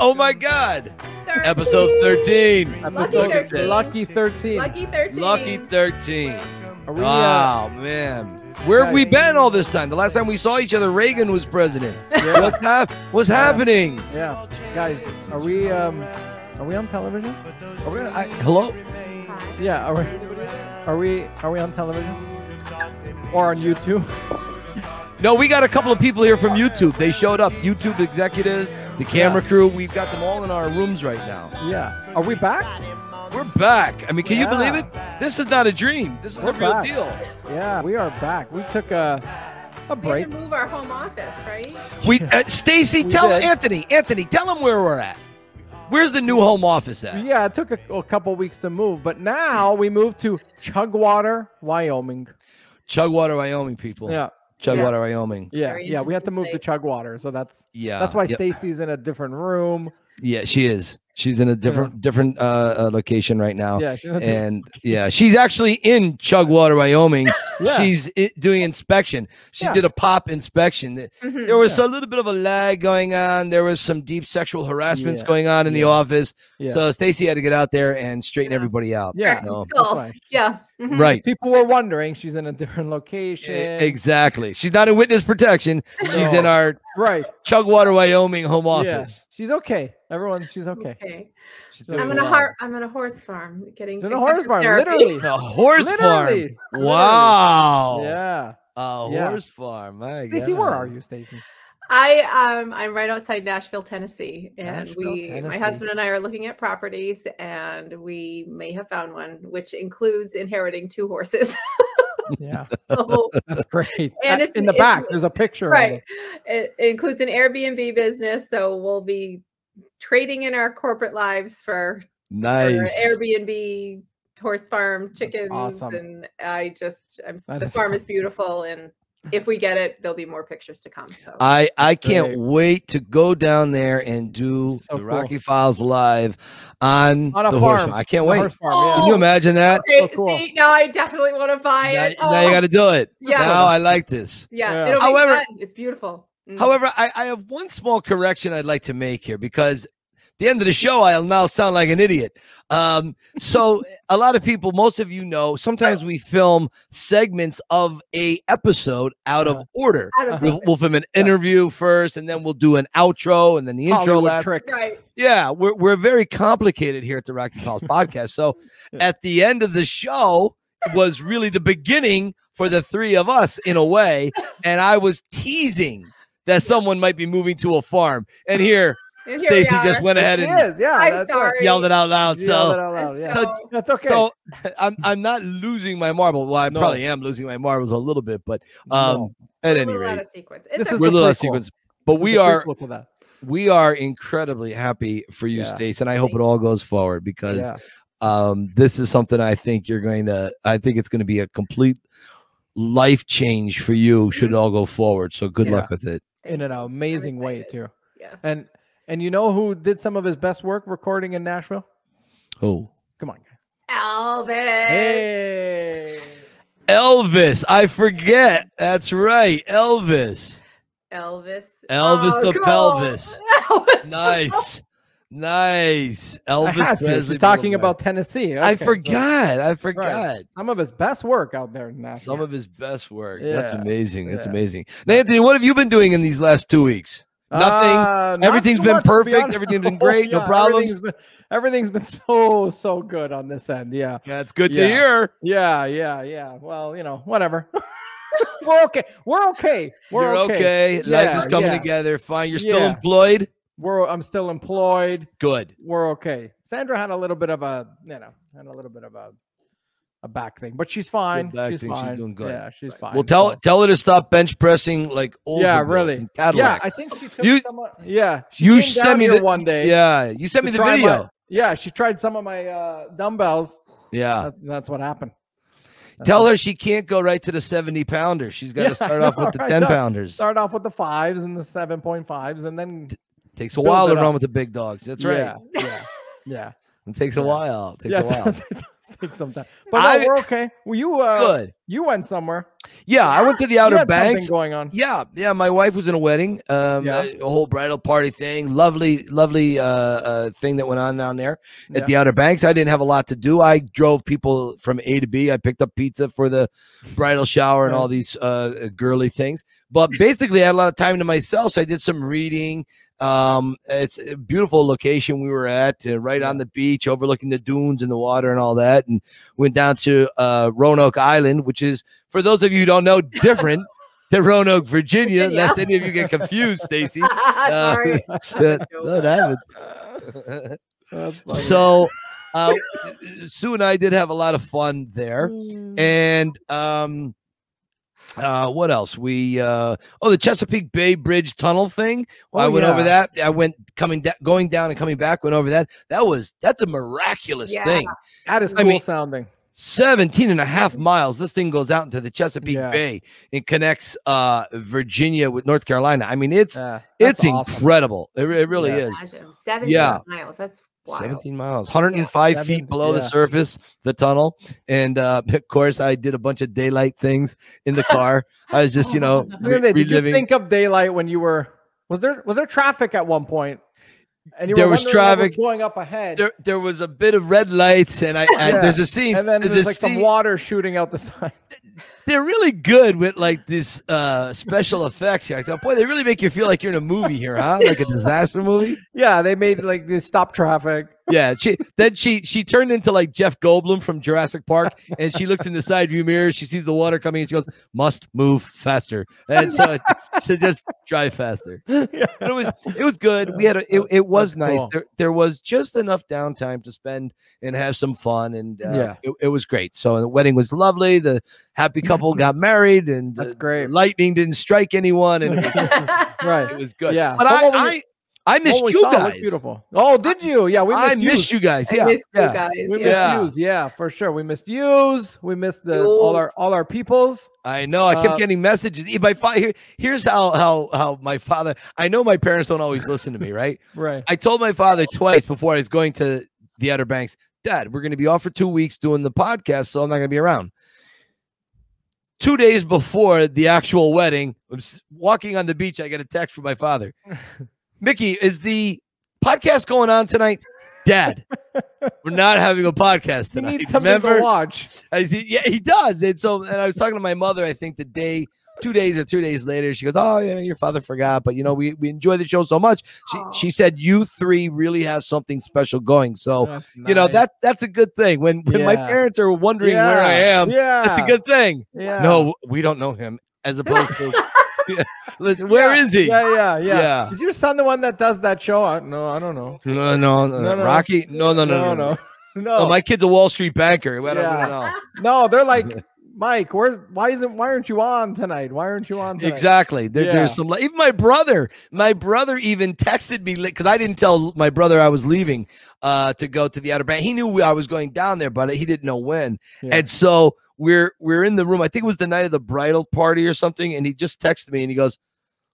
Oh my God. 13. Episode 13. Lucky Episode 13. Lucky 13. Lucky 13. Lucky 13. Are we, uh, Wow, man. Where have we been all this time? The last time we saw each other, Reagan was president. Yeah. What's, hap- what's happening? yeah, guys, are we um, are we on television? Are we- I- hello? Yeah, are we? Are we? Are we on television? Or on YouTube? No, we got a couple of people here from YouTube. They showed up. YouTube executives, the camera crew. We've got them all in our rooms right now. Yeah. Are we back? We're back. I mean, can you believe it? This is not a dream. This is We're the real back. deal. Yeah, we are back. We took a a We break. had to move our home office, right? We, uh, Stacy, tell did. Anthony. Anthony, tell him where we're at. Where's the new home office at? Yeah, it took a, a couple weeks to move, but now we moved to Chugwater, Wyoming. Chugwater, Wyoming, people. Yeah, Chugwater, Wyoming. yeah, yeah. We had to interesting move to. Chugwater, so that's Yeah. that's why Yep. Stacy's in a different room. Yeah, she is. She's in a different different uh, uh, location right now. Yeah, And yeah, she's actually in Chugwater, Wyoming. Yeah. She's i- doing inspection. She Yeah. did a pop inspection. Th- Mhm. There was a little bit of a lag going on. There was some deep sexual harassments Yeah. going on in the office. yeah. So Stacy had to get out there and straighten Yeah. everybody out. Yeah. So- skulls. fine. Yeah. Mhm. right. people were wondering she's in a different location. Exactly. She's not in witness protection. She's in our Right. Chugwater, Wyoming home Yeah. office. She's okay. Everyone, she's okay. Okay. She's I'm I'm in a well. har- I'm in a horse farm getting She's in a horse farm, therapy. literally. A horse Literally. farm. Wow. Yeah. A Yeah. horse farm. My Stacy, where are you, Stacy? I um I'm right outside Nashville, Tennessee, and Nashville, we my husband and I are looking at properties, and we may have found one, which includes inheriting two horses. Yeah, So, that's great. And it's- in the it's- back. There's a picture. of right, it. it includes an Airbnb business, so we'll be trading in our corporate lives for, for Airbnb horse farm chickens, awesome. and I just I'm s- That the is farm is beautiful, and if we get it, there'll be more pictures to come. So I I can't Great. wait to go down there and do So the cool. Rocky Files live on, On a the horse farm. farm. I can't The wait. horse farm, Oh, yeah. Can you imagine that? Okay, so cool. see, now I definitely want to buy Now, it. now you Oh, got to do it. Yeah. Now I like this. Yeah, Yeah. it'll However- be fun. It's beautiful. Mm. However, I, I have one small correction I'd like to make here because at the end of the show, I'll now sound like an idiot. Um, so a lot of people, most of you know, sometimes we film segments of a episode out of Uh-huh. order. Out of We'll, we'll film an interview first, and then we'll do an outro, and then the intro last. tricks. right. Yeah, we're we're very complicated here at the Rocky Files podcast. So at the end of the show was really the beginning for the three of us in a way, and I was teasing that someone might be moving to a farm, and here here Stacy just went ahead She and is, yeah. I'm sorry. yelled it out loud. Right. Yelled it So out loud, yeah. So- That's okay. so I'm I'm not losing my marble. Well, I No. probably am losing my marbles a little bit, but No. um, at We're a any little out rate, of sequence. It's This is we're a little out of sequence. But This we are to that. we are incredibly happy for you, Yeah. Stace, and I hope it all goes forward because Yeah. um, this is something I think you're going to. I think it's going to be a complete life change for you should it all go forward. So good luck with it. In an amazing way too. Yeah. And and you know who did some of his best work recording in Nashville? Oh, Come on, guys. Elvis. Hey. Elvis! I forget. That's right, Elvis. Elvis. Elvis Oh, the cool. pelvis. Elvis the Nice, nice. Elvis. Presley. You're talking about Tennessee. I Okay, so forgot. I forgot. some of his best work out there in Nashville. Some of his best work. That's Yeah, amazing. That's yeah. amazing. Now, Anthony, what have you been doing in these last two weeks? Nothing. Uh, not Everything's been much, to be perfect, everything's been Oh, great, no problems? Everything's been, everything's been so so good on this end. Yeah. That's good Yeah. to hear. Yeah, yeah, yeah. Well, you know, whatever. We're okay. We're okay. We're You're okay. Life Yeah, is coming yeah. together. Fine. You're still Yeah. employed. We're I'm still employed. Good. We're okay. Sandra had a little bit of a, you know, had a little bit of a a back thing, but she's fine. She's thing, she's doing good. Yeah, she's fine. Well, tell so- tell her to stop bench pressing like old. Yeah, really. Yeah, I think she took You- some. Yeah, she you sent me the- one day. yeah. You sent me the try my- video. yeah, she tried some of my uh, dumbbells. yeah. That- that's what happened. That's Tell what- her she can't go right to the 70 pounder. She's got to Yeah, start off with the right? 10 Start- pounders. start off with the fives and the seven point fives, and then Takes a build while to run up. with the big dogs. That's right. Yeah, yeah, yeah. It takes a while. It takes yeah, a while. does, it take some time. But I- no, we're okay. Well, you uh, Good. you went somewhere. Yeah, I went to the Outer Banks. going on. Yeah, yeah. My wife was in a wedding, um, Yeah. a, a whole bridal party thing. Lovely, lovely uh, uh, thing that went on down there at Yeah. the Outer Banks. I didn't have a lot to do. I drove people from A to B. I picked up pizza for the bridal shower and all these uh, girly things. But basically, I had a lot of time to myself, so I did some reading. Um, it's a beautiful location we were at, uh, right on the beach, overlooking the dunes and the water and all that, and went down to uh, Roanoke Island, which is for those of you who don't know, different than Roanoke, Virginia. Virginia. Lest any of you get confused, Stacy. Sorry. That, that so, uh, Sue and I did have a lot of fun there, Mm. and um, uh, what else? We uh, oh, the Chesapeake Bay Bridge tunnel thing. I Oh, went over that. I went coming da- going down and coming back. Went over that. That was that's a miraculous Yeah. thing. that is I cool mean, sounding. 17 and a half miles. This thing goes out into the Chesapeake Yeah. Bay and connects uh, Virginia with North Carolina. I mean, it's Yeah, it's awesome. incredible. It, it really Yeah. is. Imagine. 17 Yeah. miles. That's wild. 17 miles, 105 Seven- feet below the surface, the tunnel. And uh, of course, I did a bunch of daylight things in the car. I was just, you know, re- Did you think of daylight when you were? Was there was there traffic at one point? And you There was traffic. going up ahead. there, there was a bit of red lights, and I and Yeah. there's a scene. and then there's there's like some water shooting out the side. They're really good with like this uh special effects here. I thought, boy, they really make you feel like you're in a movie here, huh? Like a disaster movie. Yeah, they made like they stop traffic. Yeah, she then she she turned into like Jeff Goldblum from Jurassic Park, and she looks in the side view mirror. She sees the water coming, and she goes, "Must move faster," and so should just drive faster. yeah. But it was it was good. We had a, it, it was That's nice. cool. There there was just enough downtime to spend and have some fun, and uh, Yeah. it, it was great. So the wedding was lovely. The happy couple got married, and That's great. lightning didn't strike anyone, and it was, Right. it was good. Yeah. but But I I, I missed What you saw looked guys. Beautiful. Oh, did you? Yeah, we missed I missed you guys. I Yeah, missed you guys. We yeah. missed Yeah. yous. Yeah, for sure. We missed yous. We missed the all our all our peoples. I know. I kept Uh, getting messages. My father. Here's how how how my father. I know my parents don't always listen to me, right? Right. I told my father twice before I was going to the Outer Banks, Dad, we're going to be off for two weeks doing the podcast, so I'm not going to be around. Two days before the actual wedding, I'm walking on the beach. I get a text from my father. Mickey, is the podcast going on tonight? Dad, we're not having a podcast tonight. need something Remember? to watch. See, yeah, he does. And so, and I was talking to my mother. I think the day, two days or three days later, she goes, "Oh, you know, your father forgot, but you know, we we enjoy the show so much." She Aw. she said, "You three really have something special going." So, That's you know, that that's a good thing. When when my parents are wondering where I am, Yeah. that's a good thing. Yeah. No, we don't know him. As opposed to, Yeah. Where Yeah. is he? Yeah, yeah, yeah, Yeah. Is your son the one that does that show? I, no, I don't know. No, no, no, uh, No, no. Rocky. No, no, no, no, no. no. No, Oh, my kid's a Wall Street banker. I don't, I don't know. no, they're like, Mike, where's why isn't why aren't you on tonight? Why aren't you on tonight? Exactly. There, Yeah. There's some. Even my brother, my brother even texted me because I didn't tell my brother I was leaving uh, to go to the Outer Bank. He knew I was going down there, but he didn't know when. Yeah. And so we're we're in the room. I think it was the night of the bridal party or something. And he just texted me and he goes,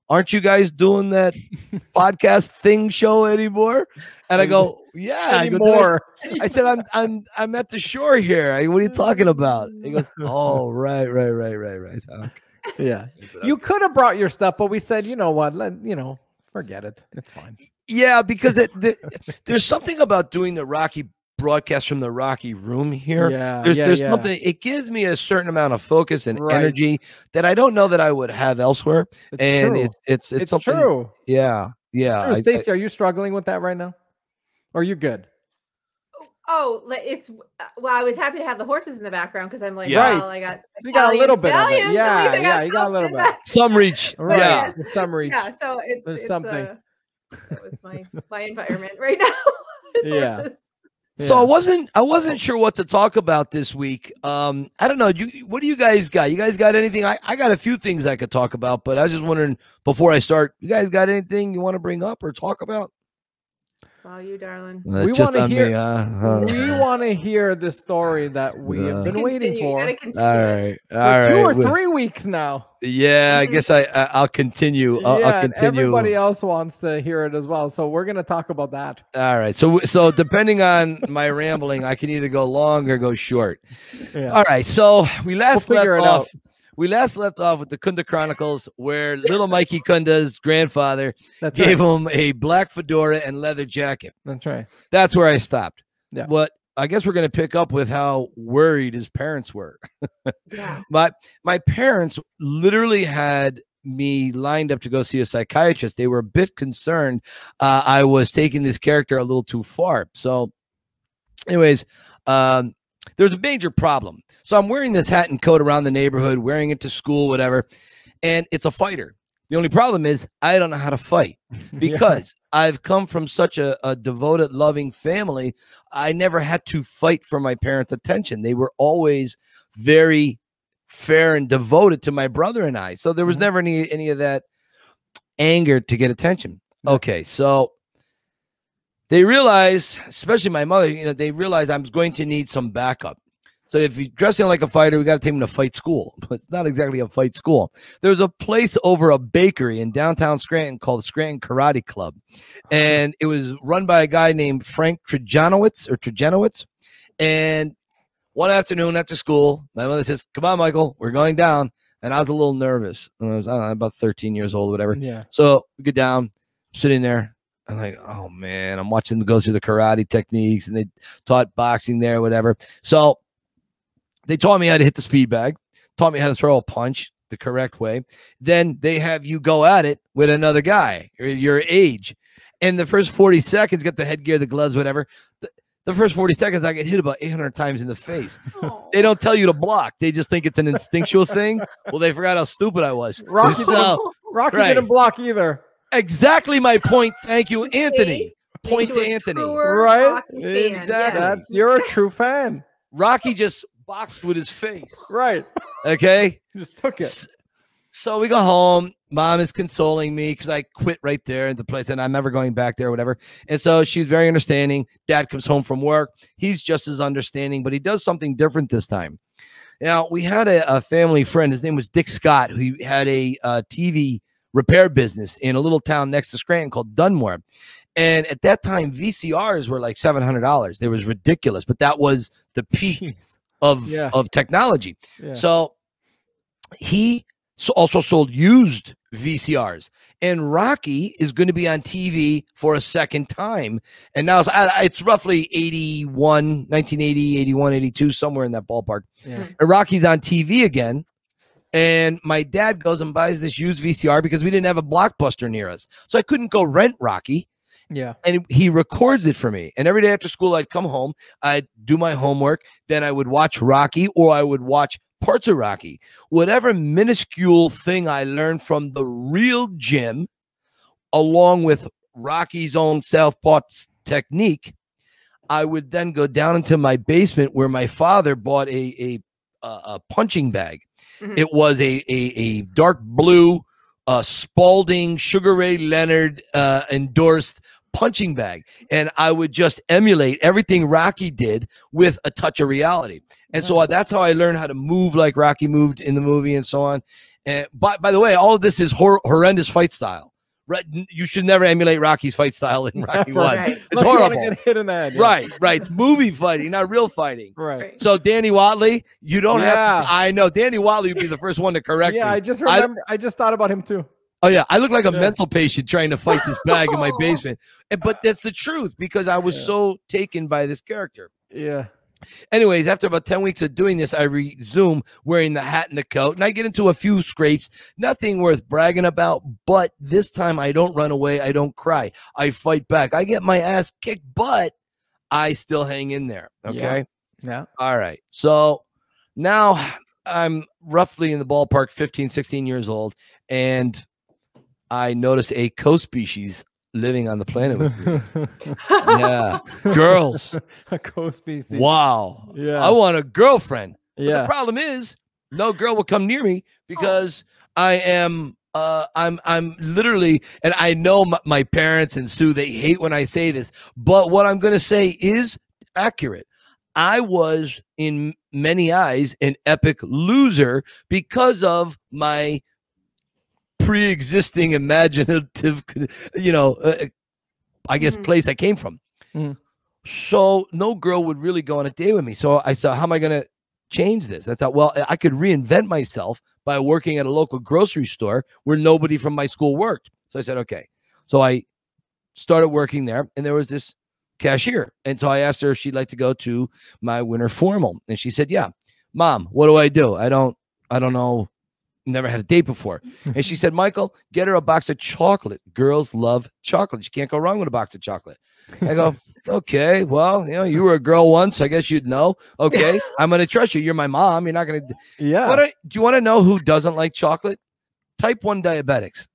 "Aren't you guys doing that podcast thing show anymore?" And I go, "Yeah." I go, I-" Anymore. I said, "I'm I'm I'm at the shore here. I- What are you talking about?" He goes, "Oh, right, right, right, right, right." Okay. Yeah. Said, You could have brought your stuff, but we said, you know what? Let you know, forget it. It's fine. Yeah, because it, the, there's something about doing the Rocky broadcast from the Rocky room here. Yeah. There's yeah, there's yeah. something it gives me a certain amount of focus and Right. energy that I don't know that I would have elsewhere. It's and true. it's it's it's, It's, something true. Yeah. Yeah. True. I- are you struggling with that right now? Or are you good? Oh, it's uh, well. I was happy to have the horses in the background because I'm like, Yeah. well, I got You got a little bit of it. Yeah, I yeah, you got a little bit. some reach. Right. Yeah. The summary. Yeah, so it's There's it's something. Uh, that was my my environment right now. is Yeah. horses. So I wasn't I wasn't sure what to talk about this week. Um, I don't know. You what do you guys got? You guys got anything? I, I got a few things I could talk about, but I was just wondering before I start, you guys got anything you want to bring up or talk about? Saw you, darling. We just wanna on hear- me, huh? Huh. we want to hear the story that we Uh, have been waiting Continue, you for gotta for continue. All it. right. All right. two or three weeks now. Yeah, I guess I, I I'll continue. I'll, yeah, I'll continue. everybody else wants to hear it as well. So we're gonna talk about that. All right. So so depending on my rambling, I can either go long or go short. Yeah. All right. So we last We'll left figure it off. out. We last left off with the Kunda Chronicles, where little Mikey Kunda's grandfather That's gave right. him a black fedora and leather jacket. That's right. That's where I stopped. Yeah. But I guess we're going to pick up with how worried his parents were. Yeah. My my parents literally had me lined up to go see a psychiatrist. They were a bit concerned uh, I was taking this character a little too far. So, anyways, um, there's a major problem. So I'm wearing this hat and coat around the neighborhood, wearing it to school, whatever, and it's a fighter. The only problem is I don't know how to fight because I've come from such a, a devoted, loving family. I never had to fight for my parents' attention. They were always very fair and devoted to my brother and I. So there was Mhm. never any any of that anger to get attention. Okay, so they realized, especially my mother, you know, they realized I was going to need some backup. So if you're dressing like a fighter, we got to take him to fight school. But it's not exactly a fight school. There's a place over a bakery in downtown Scranton called Scranton Karate Club. And it was run by a guy named Frank Trajanowitz or Trajanowitz. And one afternoon after school, my mother says, Come on, Michael, we're going down. And I was a little nervous. And I was, I don't know, about 13 years old, whatever. Yeah. So we get down, sitting there. I'm like, oh man, I'm watching them go through the karate techniques and they taught boxing there, whatever. So they taught me how to hit the speed bag, taught me how to throw a punch the correct way. Then they have you go at it with another guy your age. And the first 40 seconds, get the headgear, the gloves, whatever. The, the first 40 seconds, I get hit about 800 times in the face. Oh. They don't tell you to block. They just think it's an instinctual thing. Well, they forgot how stupid I was. Rocky So- didn't, Rocky right. didn't block either. Exactly my point. Thank you, Anthony. Point to Anthony. Right? Exactly. yeah. That's you're a true fan. Rocky just boxed with his face. Right. Okay. Just took it. So we go home. Mom is consoling me because I quit right there at the place and I'm never going back there, whatever. And so she's very understanding. Dad comes home from work. He's just as understanding, but he does something different this time. Now, we had a, a family friend. His name was Dick Scott, who had a uh, TV repair business in a little town next to Scranton called Dunmore. And at that time, VCRs were like $700. They was ridiculous, but that was the peak. Of, Yeah. of technology. Yeah. So he also sold used VCRs, and Rocky is going to be on TV for a second time. And now it's, it's roughly 81, 1980, 81, 82, somewhere in that ballpark. yeah. And Rocky's on TV again. And my dad goes and buys this used VCR because we didn't have a blockbuster near us. So I couldn't go rent Rocky Yeah. and he records it for me. And every day after school, I'd come home, I'd do my homework, then I would watch Rocky or I would watch parts of Rocky. Whatever minuscule thing I learned from the real gym, along with Rocky's own self taught technique, I would then go down into my basement where my father bought a, a, a, punching bag. Mhm. It was a, a, a dark blue uh, Spalding Sugar Ray Leonard uh, endorsed punching bag. And I would just emulate everything Rocky did with a touch of reality. And so that's how I learned how to move like Rocky moved in the movie and so on. And by, by the way, all of this is hor- horrendous fight style. Right? You should never emulate Rocky's fight style in Rocky Never. One. Right. It's Unless you wanna horrible. Get hit in the head. yeah. Right, right. It's movie fighting, not real fighting. Right. Right. So Danny Watley, you don't Yeah. have. I know Danny Watley would be the first one to correct Yeah, me. I just I- remember. I, just thought about him too. Oh yeah, I look like a Yeah. mental patient trying to fight this bag in my basement. But that's the truth because I was Yeah. so taken by this character. Yeah. Anyways, after about 10 weeks of doing this, I resume wearing the hat and the coat, and I get into a few scrapes, nothing worth bragging about. But this time I don't run away, I don't cry, I fight back. I get my ass kicked, but I still hang in there. Yeah. Okay. Yeah. All right. So now I'm roughly in the ballpark 15, 16 years old, and I notice a co species living on the planet with me. yeah. Girls. a co-species. Wow. Yeah. I want a girlfriend. But the problem is no girl will come near me because I am uh I'm I'm literally and I know m- my parents and Sue they hate when I say this, but what I'm going to say is accurate. I was in many eyes an epic loser because of my pre-existing imaginative, you know, uh, I guess Mhm. place I came from. Mhm. So no girl would really go on a date with me. So I said, how am I going to change this? I thought, well, I could reinvent myself by working at a local grocery store where nobody from my school worked. So I said, okay. So I started working there, and there was this cashier, and so I asked her if she'd like to go to my winter formal, and she said, yeah. Mom, what do I do? I don't, I don't know. Never had a date before. And she said, Michael, get her a box of chocolate. Girls love chocolate. You can't go wrong with a box of chocolate. I go, okay, well, you know, you were a girl once. I guess you'd know. Okay, I'm going to trust you. You're my mom. You're not going to. Yeah. What do you want to know who doesn't like chocolate? Type 1 diabetics.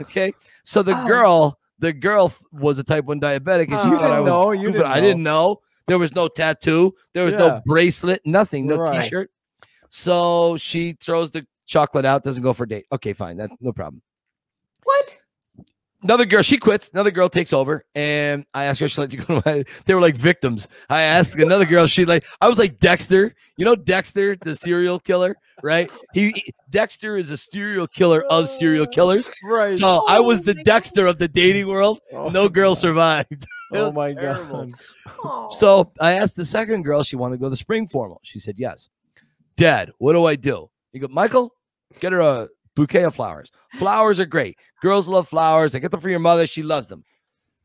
Okay. So the Oh. girl, the girl was a type 1 diabetic and she oh, thought I didn't was. know, you didn't I didn't know. There was no tattoo. There was Yeah. no bracelet, nothing, no Right. t shirt. So she throws the chocolate out, doesn't go for a date. Okay, fine. That's no problem What? another girl, she quits. Another girl takes over, and I asked her, she like to go to my. They were like victims. I asked another girl, she like, I was like Dexter. You know Dexter, the serial killer, right? He Dexter is a serial killer of serial killers. Right. So I was Oh the my Dexter of the dating world. Oh No girl oh God. survived. Oh my terrible. god. Oh. So I asked the second girl, she wanted to go to the spring formal. She said yes. Dad, what do I do? You go, Michael, get her a bouquet of flowers. Flowers are great. Girls love flowers. I get them for your mother. She loves them.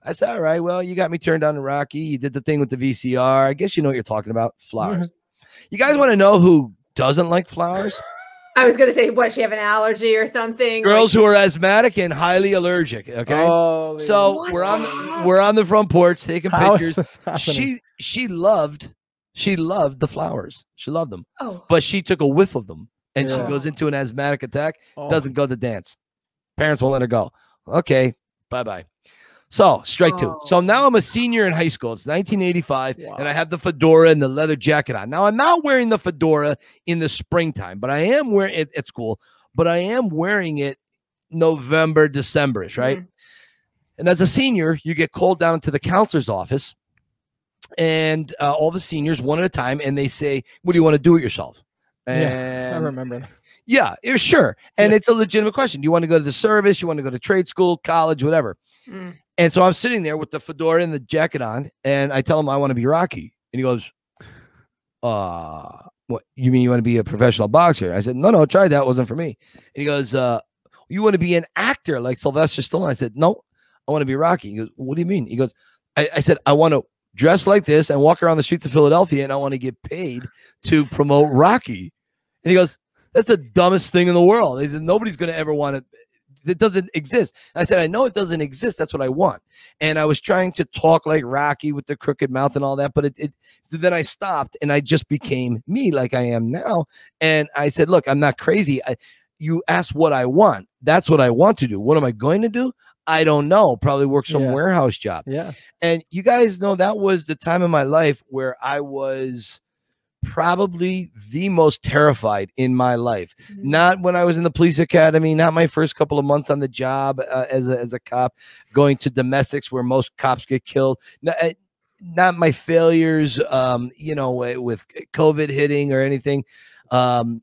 I said, all right, well, you got me turned on to Rocky. You did the thing with the VCR. I guess you know what you're talking about. Flowers. Mm-hmm. You guys want to know who doesn't like flowers? I was gonna say, what? She have an allergy or something? Girls Like, who are asthmatic and highly allergic. Okay. Holy so What we're on the the, we're on the front porch taking How is pictures. She she loved she loved the flowers. She loved them. oh, but she took a whiff of them and she goes into an asthmatic attack Oh, doesn't go to dance. Parents won't let her go. Okay bye bye so strike two so Oh. now i'm a senior in high school. It's 1985 and i have the fedora and the leather jacket on. Now i'm not wearing the fedora in the springtime but i am wearing it at school but i am wearing it november decemberish right? Mhm. and as a senior, you get called down to the counselor's office, and uh, all the seniors one at a time, and they say, "What do you want to do with yourself?" Yeah, I remember. that. yeah, yeah, sure. And Yeah. it's a legitimate question. Do you want to go to the service? You want to go to trade school, college, whatever? Mm. And so I'm sitting there with the fedora and the jacket on, and I tell him I want to be Rocky, and he goes, "Uh, what? You mean you want to be a professional boxer?" I said, "No, no, try that. It wasn't for me." And he goes, "Uh, you want to be an actor like Sylvester Stallone?" I said, "No, I want to be Rocky." He goes, "What do you mean?" He goes, "I, I said I want to." Dress like this and walk around the streets of Philadelphia, and I want to get paid to promote Rocky. And he goes, That's the dumbest thing in the world. He said, Nobody's going to ever want it. It doesn't exist. I said, I know it doesn't exist. That's what I want. And I was trying to talk like Rocky with the crooked mouth and all that, but it, it so then I stopped and I just became me like I am now. And I said, Look, I'm not crazy. I, you ask what I want. That's what I want to do. What am I going to do? I don't know. Probably work some Yeah. warehouse job. Yeah. And you guys know that was the time in my life where I was probably the most terrified in my life. Mhm. Not when I was in the police academy, not my first couple of months on the job uh, as, a, as a cop, going to domestics where most cops get killed. No, uh, not my failures, um, you know, with COVID hitting or anything. Um,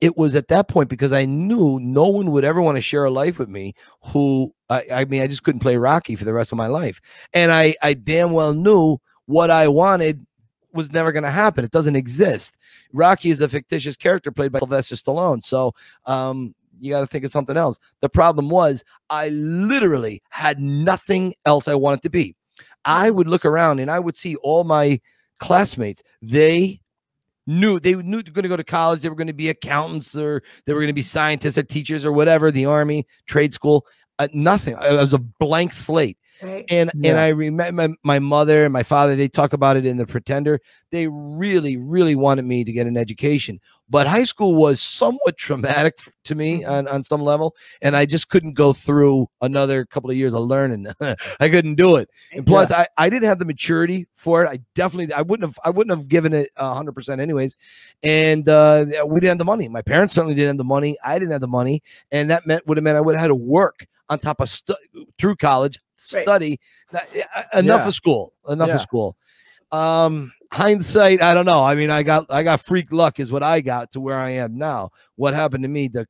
it was at that point because I knew no one would ever want to share a life with me who I, I mean I just couldn't play Rocky for the rest of my life. And I I damn well knew what I wanted was never going to happen. It doesn't exist. Rocky is a fictitious character played by Sylvester Stallone. So um you got to think of something else. The problem was I literally had nothing else I wanted to be. I would look around and I would see all my classmates. They knew they knew they were going to go to college. They were going to be accountants or they were going to be scientists or teachers or whatever, the army, trade school. Uh, nothing. It was a blank slate. Right. And and I remember my, my mother and my father. They talk about it in the Pretender. They really, really wanted me to get an education, but high school was somewhat traumatic to me Mhm. on on some level, and I just couldn't go through another couple of years of learning. I couldn't do it. And plus, I, I didn't have the maturity for it. I definitely I wouldn't have I wouldn't have given it hundred percent anyways. And uh, we didn't have the money. My parents certainly didn't have the money. I didn't have the money, and that meant would have meant I would have had to work on top of stu- through college Right. Study that, uh, enough Yeah. of school enough Yeah. of school. Um, hindsight, I don't know. I mean, I got I got freak luck is what I got to where I am now. What happened to me, the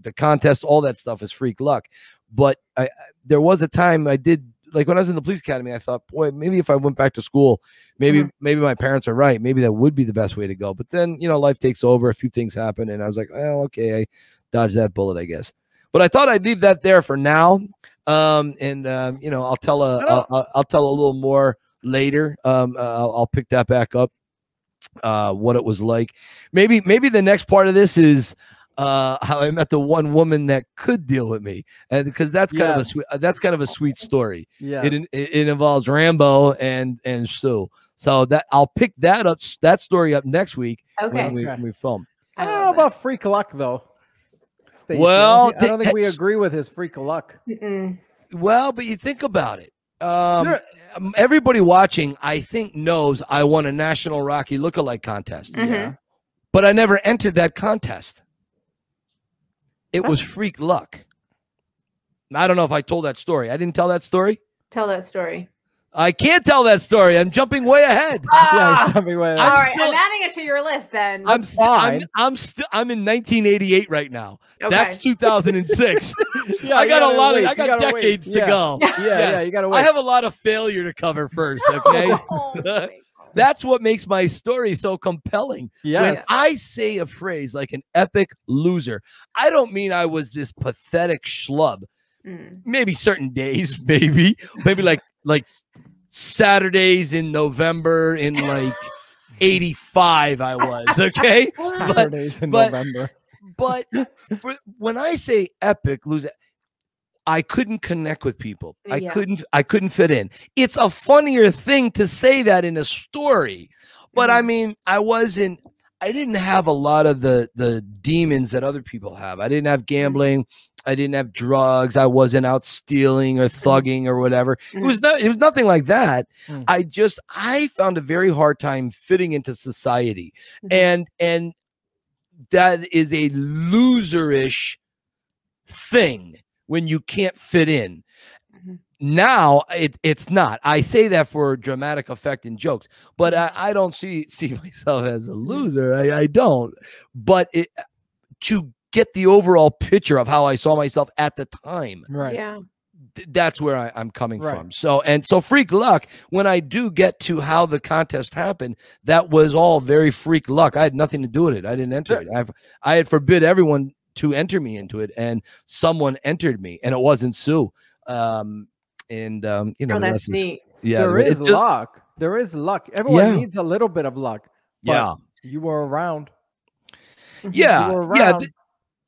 the contest, all that stuff is freak luck. But I, there was a time I did like when I was in the police academy, I thought, boy, maybe if I went back to school, maybe Mhm. maybe my parents are right. Maybe that would be the best way to go. But then you know, life takes over. A few things happen, and I was like, well, okay, I dodged that bullet, I guess. But I thought I'd leave that there for now. Um, and um, you know, I'll tell a I don't- I'll, I'll- I'll tell a little more later. Um, uh, I'll, I'll pick that back up. Uh, what it was like. Maybe maybe the next part of this is uh how I met the one woman that could deal with me, and because that's kind of a sweet uh, that's kind of a sweet story. Yeah. It, it it involves Rambo and and Sue. So that I'll pick that up that story up next week Okay. when we Okay. when we film. I don't know about freak luck though. Stacey. Well, I don't think- I don't think we agree with his freak of luck. Mm-mm. Well, but you think about it. Um, Sure. um, everybody watching, I think, knows I won a national Rocky lookalike contest, Mhm. Yeah. but I never entered that contest. It was freak luck. I don't know if I told that story. I didn't tell that story. Tell that story. I can't tell that story. I'm jumping way ahead. Yeah, Ah! he's jumping way All I'm right, still- I'm adding it to your list then. I'm That's st- I'm. I'm still I'm in 1988 right now. okay. That's 2006. Yeah, I got a lot wait, of I got gotta wait. decades to Yeah. go. Yeah, yeah, Yes. you gotta wait. I have a lot of failure to cover first, okay? Oh. That's what makes my story so compelling. When. I say a phrase like an epic loser, I don't mean I was this pathetic schlub. Mm. Maybe certain days, maybe, maybe like like Saturdays in November in like 85 I was, okay? Saturdays in but- November. But for, when I say epic loser, I couldn't connect with people. I Yeah. couldn't I couldn't fit in. It's a funnier thing to say that in a story. But I Mhm. mean, I wasn't I didn't have a lot of the the demons that other people have. I didn't have gambling. I didn't have drugs. I wasn't out stealing or thugging or whatever. It was not it was nothing like that. Mm. I just I found a very hard time fitting into society. Mhm. And and that is a loserish thing when you can't fit in. Mhm. Now it, it's not. I say that for dramatic effect and jokes, but I, I don't see see myself as a loser. I, I don't. But it to get the overall picture of how I saw myself at the time Right. Yeah. that's where I, I'm coming Right. from. So and so freak luck. When I do get to how the contest happened, that was all very freak luck. I had nothing to do with it. I didn't enter Sure. it. I've I had forbid everyone to enter me into it, and someone entered me, and it wasn't Sue. Um, and um, you know, Oh, that's rest is- neat. yeah, there the re- is it's just- luck. There is luck. Everyone Yeah. needs a little bit of luck. but yeah, You were around. yeah, You were yeah. th-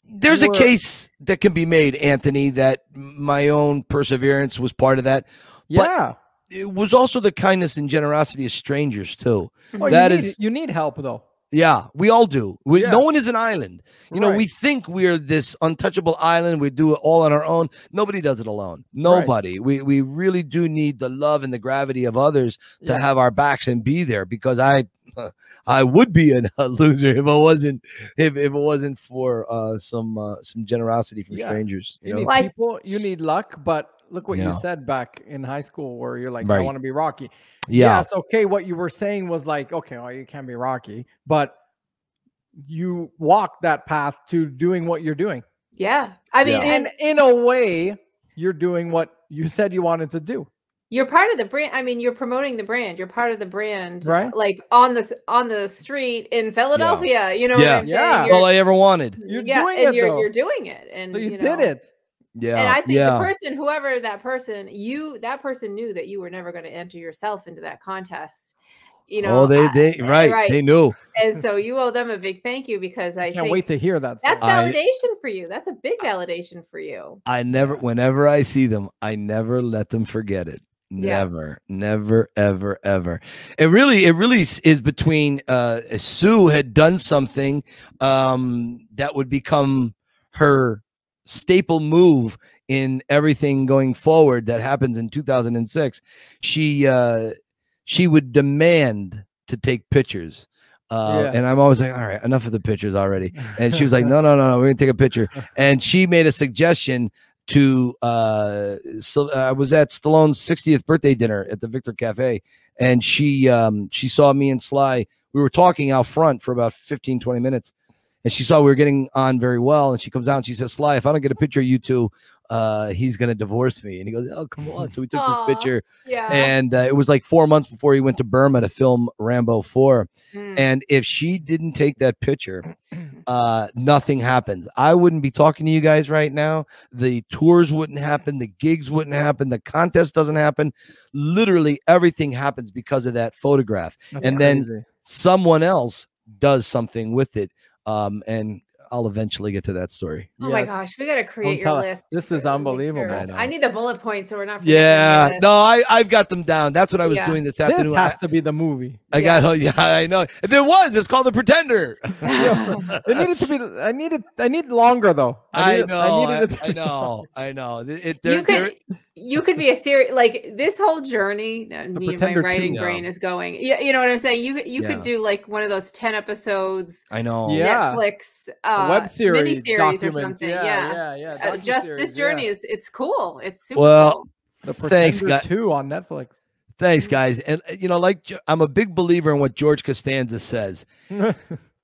there's a case that can be made, Anthony, that my own perseverance was part of that. yeah. It was also the kindness and generosity of strangers too. Oh, that you need, is- you need help though. Yeah, we all do. We, Yeah. No one is an island. You know, we think we're this untouchable island. We do it all on our own. Nobody does it alone. Nobody. We we really do need the love and the gravity of others to Yeah. have our backs and be there. Because I, I would be a loser if I wasn't if, if it wasn't for uh, some uh, some generosity from Yeah. strangers. You You know? need people. You need luck. But look what Yeah. you said back in high school, where you're like, I want to be Rocky. yeah. Yes, okay. What you were saying was like, okay, well, you can't be Rocky, but you walk that path to doing what you're doing. Yeah. I mean, Yeah. and In in a way, you're doing what you said you wanted to do. you're part of the brand. I mean, you're promoting the brand. You're part of the brand, Right. Like on the on the street in Philadelphia. You know Yeah. what I'm saying? Yeah. saying? all I ever wanted. You're yeah, doing and it, you're though. you're doing it, and So you, know, did it. Yeah. And I think yeah. the person, whoever that person, you that person knew that you were never going to enter yourself into that contest. You know, oh, they I- they right, right. They knew. and so you owe them a big thank you because I I can't think wait to hear that. that's story. I- validation for you. That's a big validation for you. I never, Yeah. whenever I see them, I never let them forget it. Yeah. Never, never, ever, ever. It really, it really is between uh Sue had done something um that would become her staple move in everything going forward that happens in 2006. She uh she would demand to take pictures. Uh, Yeah. and I'm always like, all right, enough of the pictures already. And she was like, no, no, no, no, we're gonna take a picture. And she made a suggestion to uh, so I was at Stallone's 60th birthday dinner at the Victor Cafe, and she um, she saw me and Sly. We were talking out front for about 15, 20 minutes, and she saw we were getting on very well. And she comes out and she says, Sly, if I don't get a picture of you two, uh, he's gonna divorce me. And he goes, Oh, come on. So we took Aw. this picture, Yeah. and uh, it was like four months before he went to Burma to film Rambo 4. Mm. And if she didn't take that picture, uh, nothing happens. I wouldn't be talking to you guys right now. The tours wouldn't happen. The gigs wouldn't happen. The contest doesn't happen. Literally everything happens because of that photograph. That's and then- Someone else does something with it. Um, and I'll eventually get to that story. Oh my gosh, we gotta create your tell- list. this is unbelievable. sure- I. I need the bullet points so we're not. Yeah, no, I I've got them down. That's what I was Yeah. doing this This afternoon. I, has to be the movie. I got oh yeah, I know. If it was, it's called The Pretender. this. It needed to be. I needed. I need longer though. I needed- know, I, needed it to I know. I know. It, it- you there- there- could you could be a series like this whole journey uh, me and my Pretender two. writing Yeah. brain is going yeah you know what i'm saying you you Yeah. could do like one of those 10 episodes I know. Yeah. netflix A uh web series, miniseries or something Yeah, yeah, yeah, yeah. Uh, just this journey yeah. is it's cool it's super Well, cool. The Thanks, Pretender guy- Two on Netflix. Thanks, guys. And uh, you know, like I'm a big believer in what George Costanza says.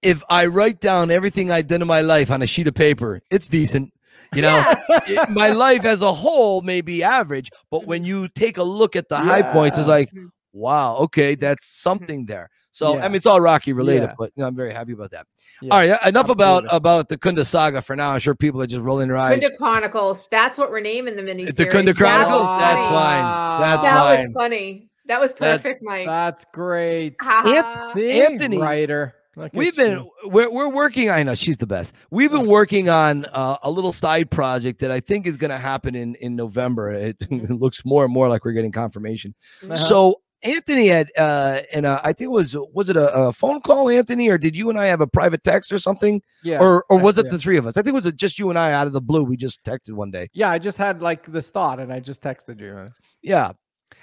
If I write down everything I've done in my life on a sheet of paper, it's decent. You know, yeah. it- my life as a whole may be average, but when you take a look at the high points, it's like, Mhm. wow, okay, that's something there. So I mean, it's all Rocky related, Yeah. but you know, I'm very happy about that. Yeah, all right, enough about absolutely. about the Kunda saga for now. I'm sure people are just rolling their eyes. Kunda Chronicles. That's what we're naming the mini. The Kunda Chronicles? That's fine. That's That fine. was funny. That was That's- perfect, Mike. That's great. Ha ha. Anthony- writer. At We've been we're we're working. I know she's the best. We've been working on uh, a little side project that I think is going to happen in in November. It, it looks more and more like we're getting confirmation. Uh-huh. So Anthony had uh, and uh, I think it was was it a, a phone call, Anthony, or did you and I have a private text or something, yeah, or or was it yeah. the three of us? I think it was just you and I out of the blue. We just texted one day. yeah. I just had like this thought, and I just texted you. Yeah,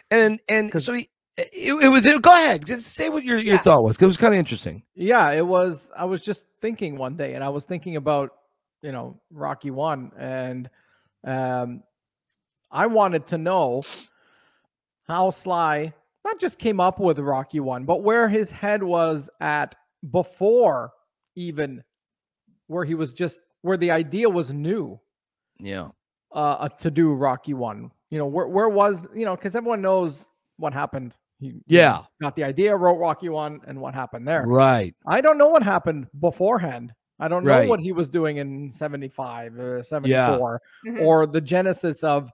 and and so he, it, it was. Go ahead, just say what your your Yeah. thought was it was kind of interesting. Yeah, it was. I was just thinking one day, and I was thinking about you know Rocky One, and um, I wanted to know how Sly not just came up with Rocky One, but where his head was at before even where he was just where the idea was new Yeah, uh to do Rocky One. You know, where where was you know because everyone knows what happened. He you know, Yeah. got the idea, wrote Rocky One, and what happened there. right. I don't know what happened beforehand. I don't know what he was doing in 75 or 74 Mhm. or the genesis of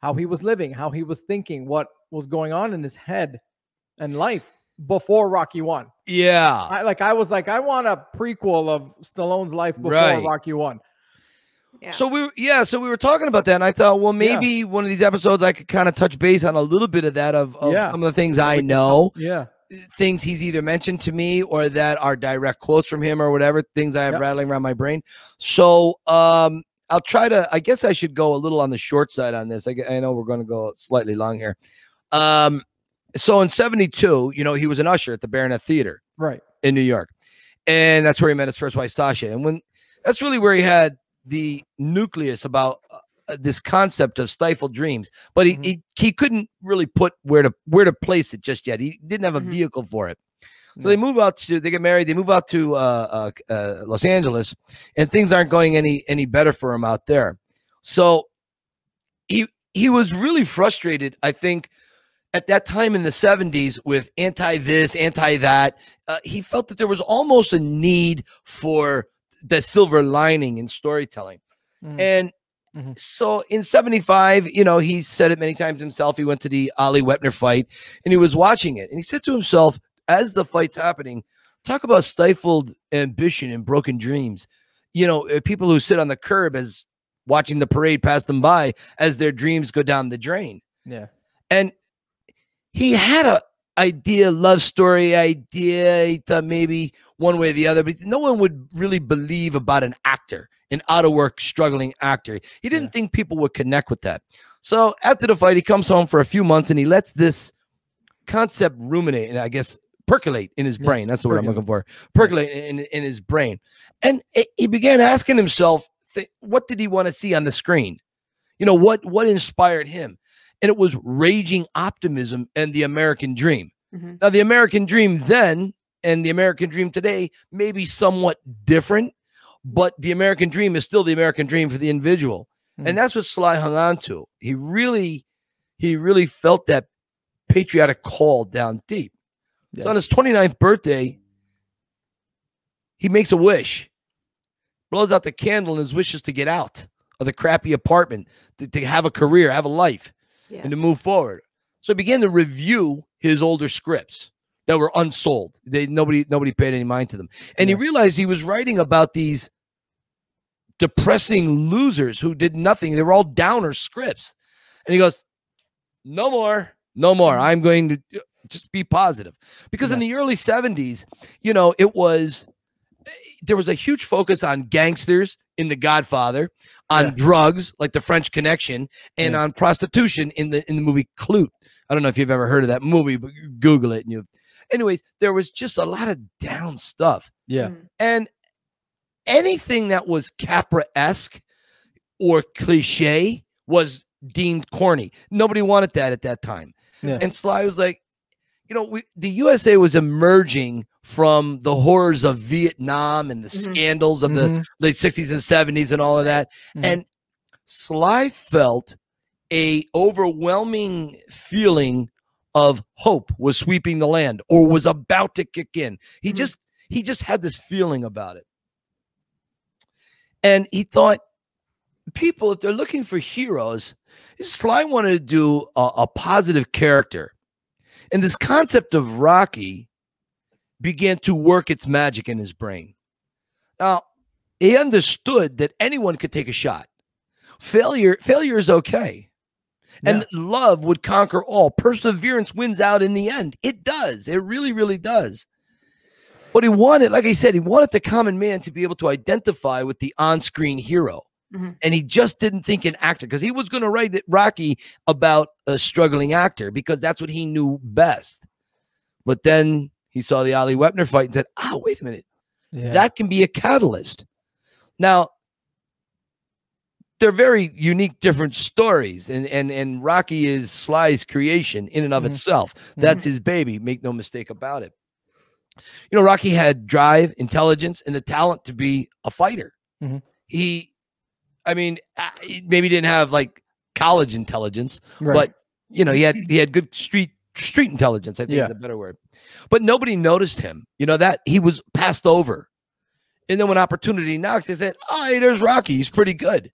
how he was living, how he was thinking, what was going on in his head and life before Rocky 1. Yeah. I like I was like I want a prequel of Stallone's life before Right. Rocky 1. Yeah. So we were, yeah, so we were talking about that, and I thought, well, Yeah. maybe one of these episodes I could kind of touch base on a little bit of that of, of Yeah. some of the things I know, Yeah. things he's either mentioned to me or that are direct quotes from him or whatever things I have Yep. rattling around my brain. So um, I'll try to. I guess I should go a little on the short side on this. I know we're going to go slightly long here. Um, so in '72, you know, he was an usher at the Baronet Theater Right. in New York. And that's where he met his first wife, Sasha. And when that's really where he had the nucleus about uh, this concept of stifled dreams, but he, Mhm. he he couldn't really put where to where to place it just yet. He didn't have a Mhm. vehicle for it. So they move out to they get married. They move out to uh, uh, uh, Los Angeles, and things aren't going any any better for him out there. So he he was really frustrated. I think at that time in the 70s with anti this, anti that, uh, he felt that there was almost a need for the silver lining in storytelling. Mm. And Mhm. so in 75, you know, he said it many times himself. He went to the Ali Wepner fight and he was watching it. And he said to himself, as the fight's happening, talk about stifled ambition and broken dreams. You know, uh, people who sit on the curb as watching the parade pass them by as their dreams go down the drain Yeah. and he had a idea love story idea he thought maybe one way or the other but no one would really believe about an actor an out of work struggling actor. He didn't Yeah. think people would connect with that. So after the fight he comes home for a few months and he lets this concept ruminate and i guess percolate in his Yeah, brain. That's the word i'm looking for. Percolate in, in his brain. And it- he began asking himself th- what did he want to see on the screen? You know what what inspired him? And it was raging optimism and the American dream. Mhm. Now, the American dream then and the American dream today may be somewhat different, but the American dream is still the American dream for the individual. Hmm. And that's what Sly hung on to. He really, he really felt that patriotic call down deep. So on his 29th birthday, he makes a wish, blows out the candle, and his wish is to get out of the crappy apartment, to, to have a career, have a life Yeah. and to move forward. So he began to review his older scripts that were unsold. They nobody nobody paid any mind to them. And Yeah. he realized he was writing about these depressing losers who did nothing. They were all downer scripts. And he goes, "No more. No more. I'm going to uh, just be positive." Because in the early 70s, you know, it was there was a huge focus on gangsters in The Godfather, on Yeah. drugs like The French Connection, and Yeah. on prostitution in the in the movie Klute. I don't know if you've ever heard of that movie, but Google it and you. Anyways, there was just a lot of down stuff, Yeah. Mhm. and anything that was Capra esque or cliche was deemed corny. Nobody wanted that at that time. Yeah. And Sly was like, you know, we, the USA was emerging from the horrors of Vietnam and the Mhm. scandals of the Mhm. late 60s and 70s and all of that. Mhm. And Sly felt a overwhelming feeling of hope was sweeping the land or was about to kick in. He Mhm. just he just had this feeling about it. And he thought people if they're looking for heroes, Sly wanted to do a, a positive character. And this concept of Rocky began to work its magic in his brain. Now, he understood that anyone could take a shot. Failure, failure is okay. And love would conquer all. Perseverance wins out in the end. It does. It really, really does. But he wanted, like I said, he wanted the common man to be able to identify with the on-screen hero. Mhm. And he just didn't think an actor because he was going to write it, Rocky about a struggling actor because that's what he knew best. But then he saw the Ali Wepner fight and said, "Oh, wait a minute, yeah. that can be a catalyst." Now, they're very unique, different stories, and and and Rocky is Sly's creation in and of Mhm. itself. That's his baby. Make no mistake about it. You know, Rocky had drive, intelligence, and the talent to be a fighter. Mhm. He, I mean, uh, maybe didn't have like college intelligence, Right. but you know, he had he had good street street intelligence. I think Yeah. is a better word. But nobody noticed him. You know that he was passed over. And then when opportunity knocks, they said, "Oh, hey, there's Rocky. He's pretty good."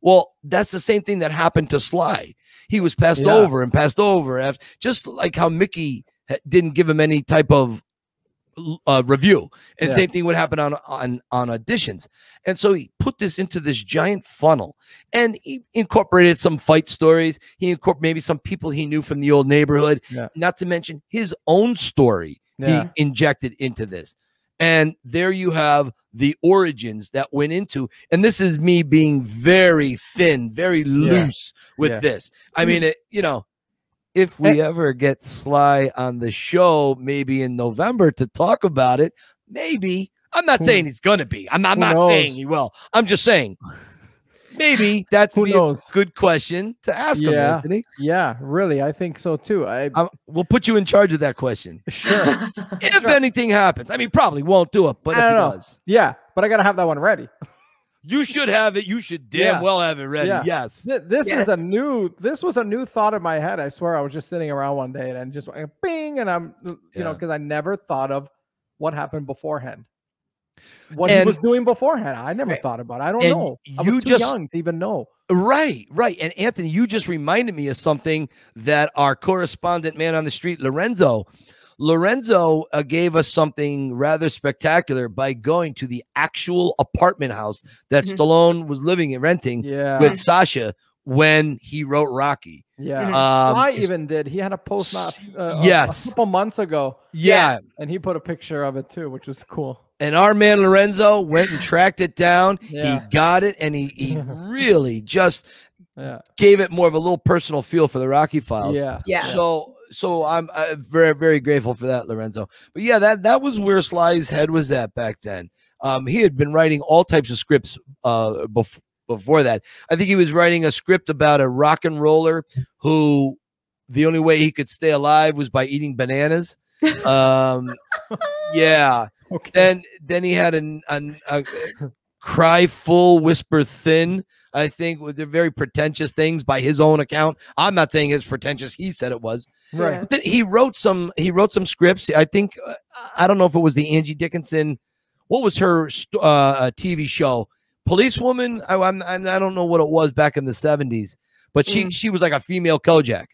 Well, that's the same thing that happened to Sly. He was passed Yeah. over and passed over, af- just like how Mickey didn't give him any type of uh, review. And Yeah. same thing would happen on on on auditions. And so he put this into this giant funnel, and he incorporated some fight stories. He incorporated maybe some people he knew from the old neighborhood. Yeah. Not to mention his own story Yeah. he injected into this. And there you have the origins that went into, and this is me being very thin, very loose with this. I mean, it, you know, if we eh. ever get Sly on the show, maybe in November to talk about it, maybe. I'm not Who- saying he's gonna be. I'm not, I'm not saying he will. I'm just saying maybe that's Who knows? a good question to ask him, Yeah. Anthony. yeah, really, I think so too. I i we'll put you in charge of that question. sure. If anything happens, I mean, probably won't do it, but if know. does, yeah, but I gotta have that one ready. You should have it. You should damn Yeah. well have it ready. Yeah. Yes. Th- This Yeah. is a new. This was a new thought in my head. I swear, I was just sitting around one day and just went bing, and I'm, you know, because I never thought of what happened beforehand. What And- he was doing beforehand, I never Right. thought about. It. I don't And know. I you was too just- young to even know. Right, right. And Anthony, you just reminded me of something that our correspondent man on the street, Lorenzo, Lorenzo uh, gave us something rather spectacular by going to the actual apartment house that Mhm. Stallone was living and renting Yeah, with Sasha when he wrote Rocky. yeah. Mhm. Um, Sly even did. He had a post not uh, a- Yes. a couple months ago, yeah, and he put a picture of it too, which was cool. and our man Lorenzo went and tracked it down. Yeah. He got it, and he he really just Yeah, gave it more of a little personal feel for the Rocky Files. yeah, Yeah. So so I'm uh, very very grateful for that, Lorenzo. But yeah, that that was where Sly's head was at back then. Um, he had been writing all types of scripts uh bef- before that. I think he was writing a script about a rock and roller who the only way he could stay alive was by eating bananas. Um, yeah. Okay. Then then he had an, an a cry full, whisper thin. I think they're very pretentious things by his own account. I'm not saying it's pretentious. He said it was. right. Yeah. He wrote some. He wrote some scripts. I think uh, I don't know if it was the Angie Dickinson. What was her uh, uh, TV show? Policewoman. I, I'm, I'm I don't know what it was back in the 70s, but she Mm. she was like a female Kojak,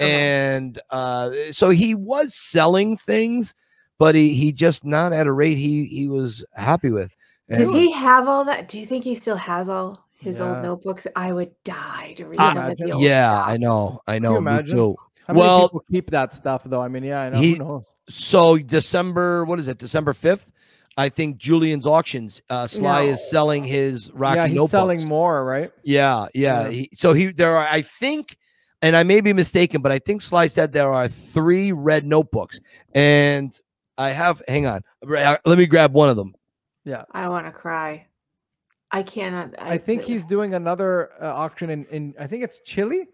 Okay. and uh, so he was selling things, but he he just not at a rate he he was happy with. Does And- he have all that? Do you think he still has all his Yeah. old notebooks? I would die to read I- some of the old Yeah, stuff. I know, I know. me imagine? too. How many Well- people keep that stuff though? I mean, yeah, I know. He- Who knows? So December, what is it? December fifth. I think Julien's auctions. Uh, Sly No. is selling his Rocky yeah, he's notebooks. selling more, right? Yeah, yeah. Yeah. He, so he there are. I think, and I may be mistaken, but I think Sly said there are three red notebooks, and I have. Hang on, Let me grab one of them. I want to cry. I cannot. I, think he's doing another uh, auction in, in I think it's Chile.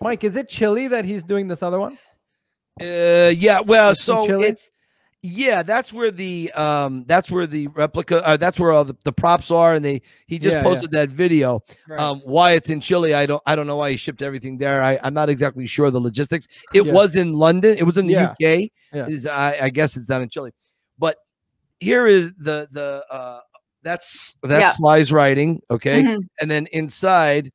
Mike, is it Chile that he's doing this other one? Uh, yeah. Well, It's so it's yeah. That's where the um. That's where the replica. Uh, that's where all the, the props are, and they he just Yeah, yeah. posted that video. Right. Um, why it's in Chile, I don't I don't know why he shipped everything there. I, I'm not exactly sure the logistics. It Yeah. was in London. It was in the Yeah. UK. Yeah. Is I, I guess it's down in Chile. But here is the the uh that's that's Yeah. Sly's writing, okay? Mhm. And then inside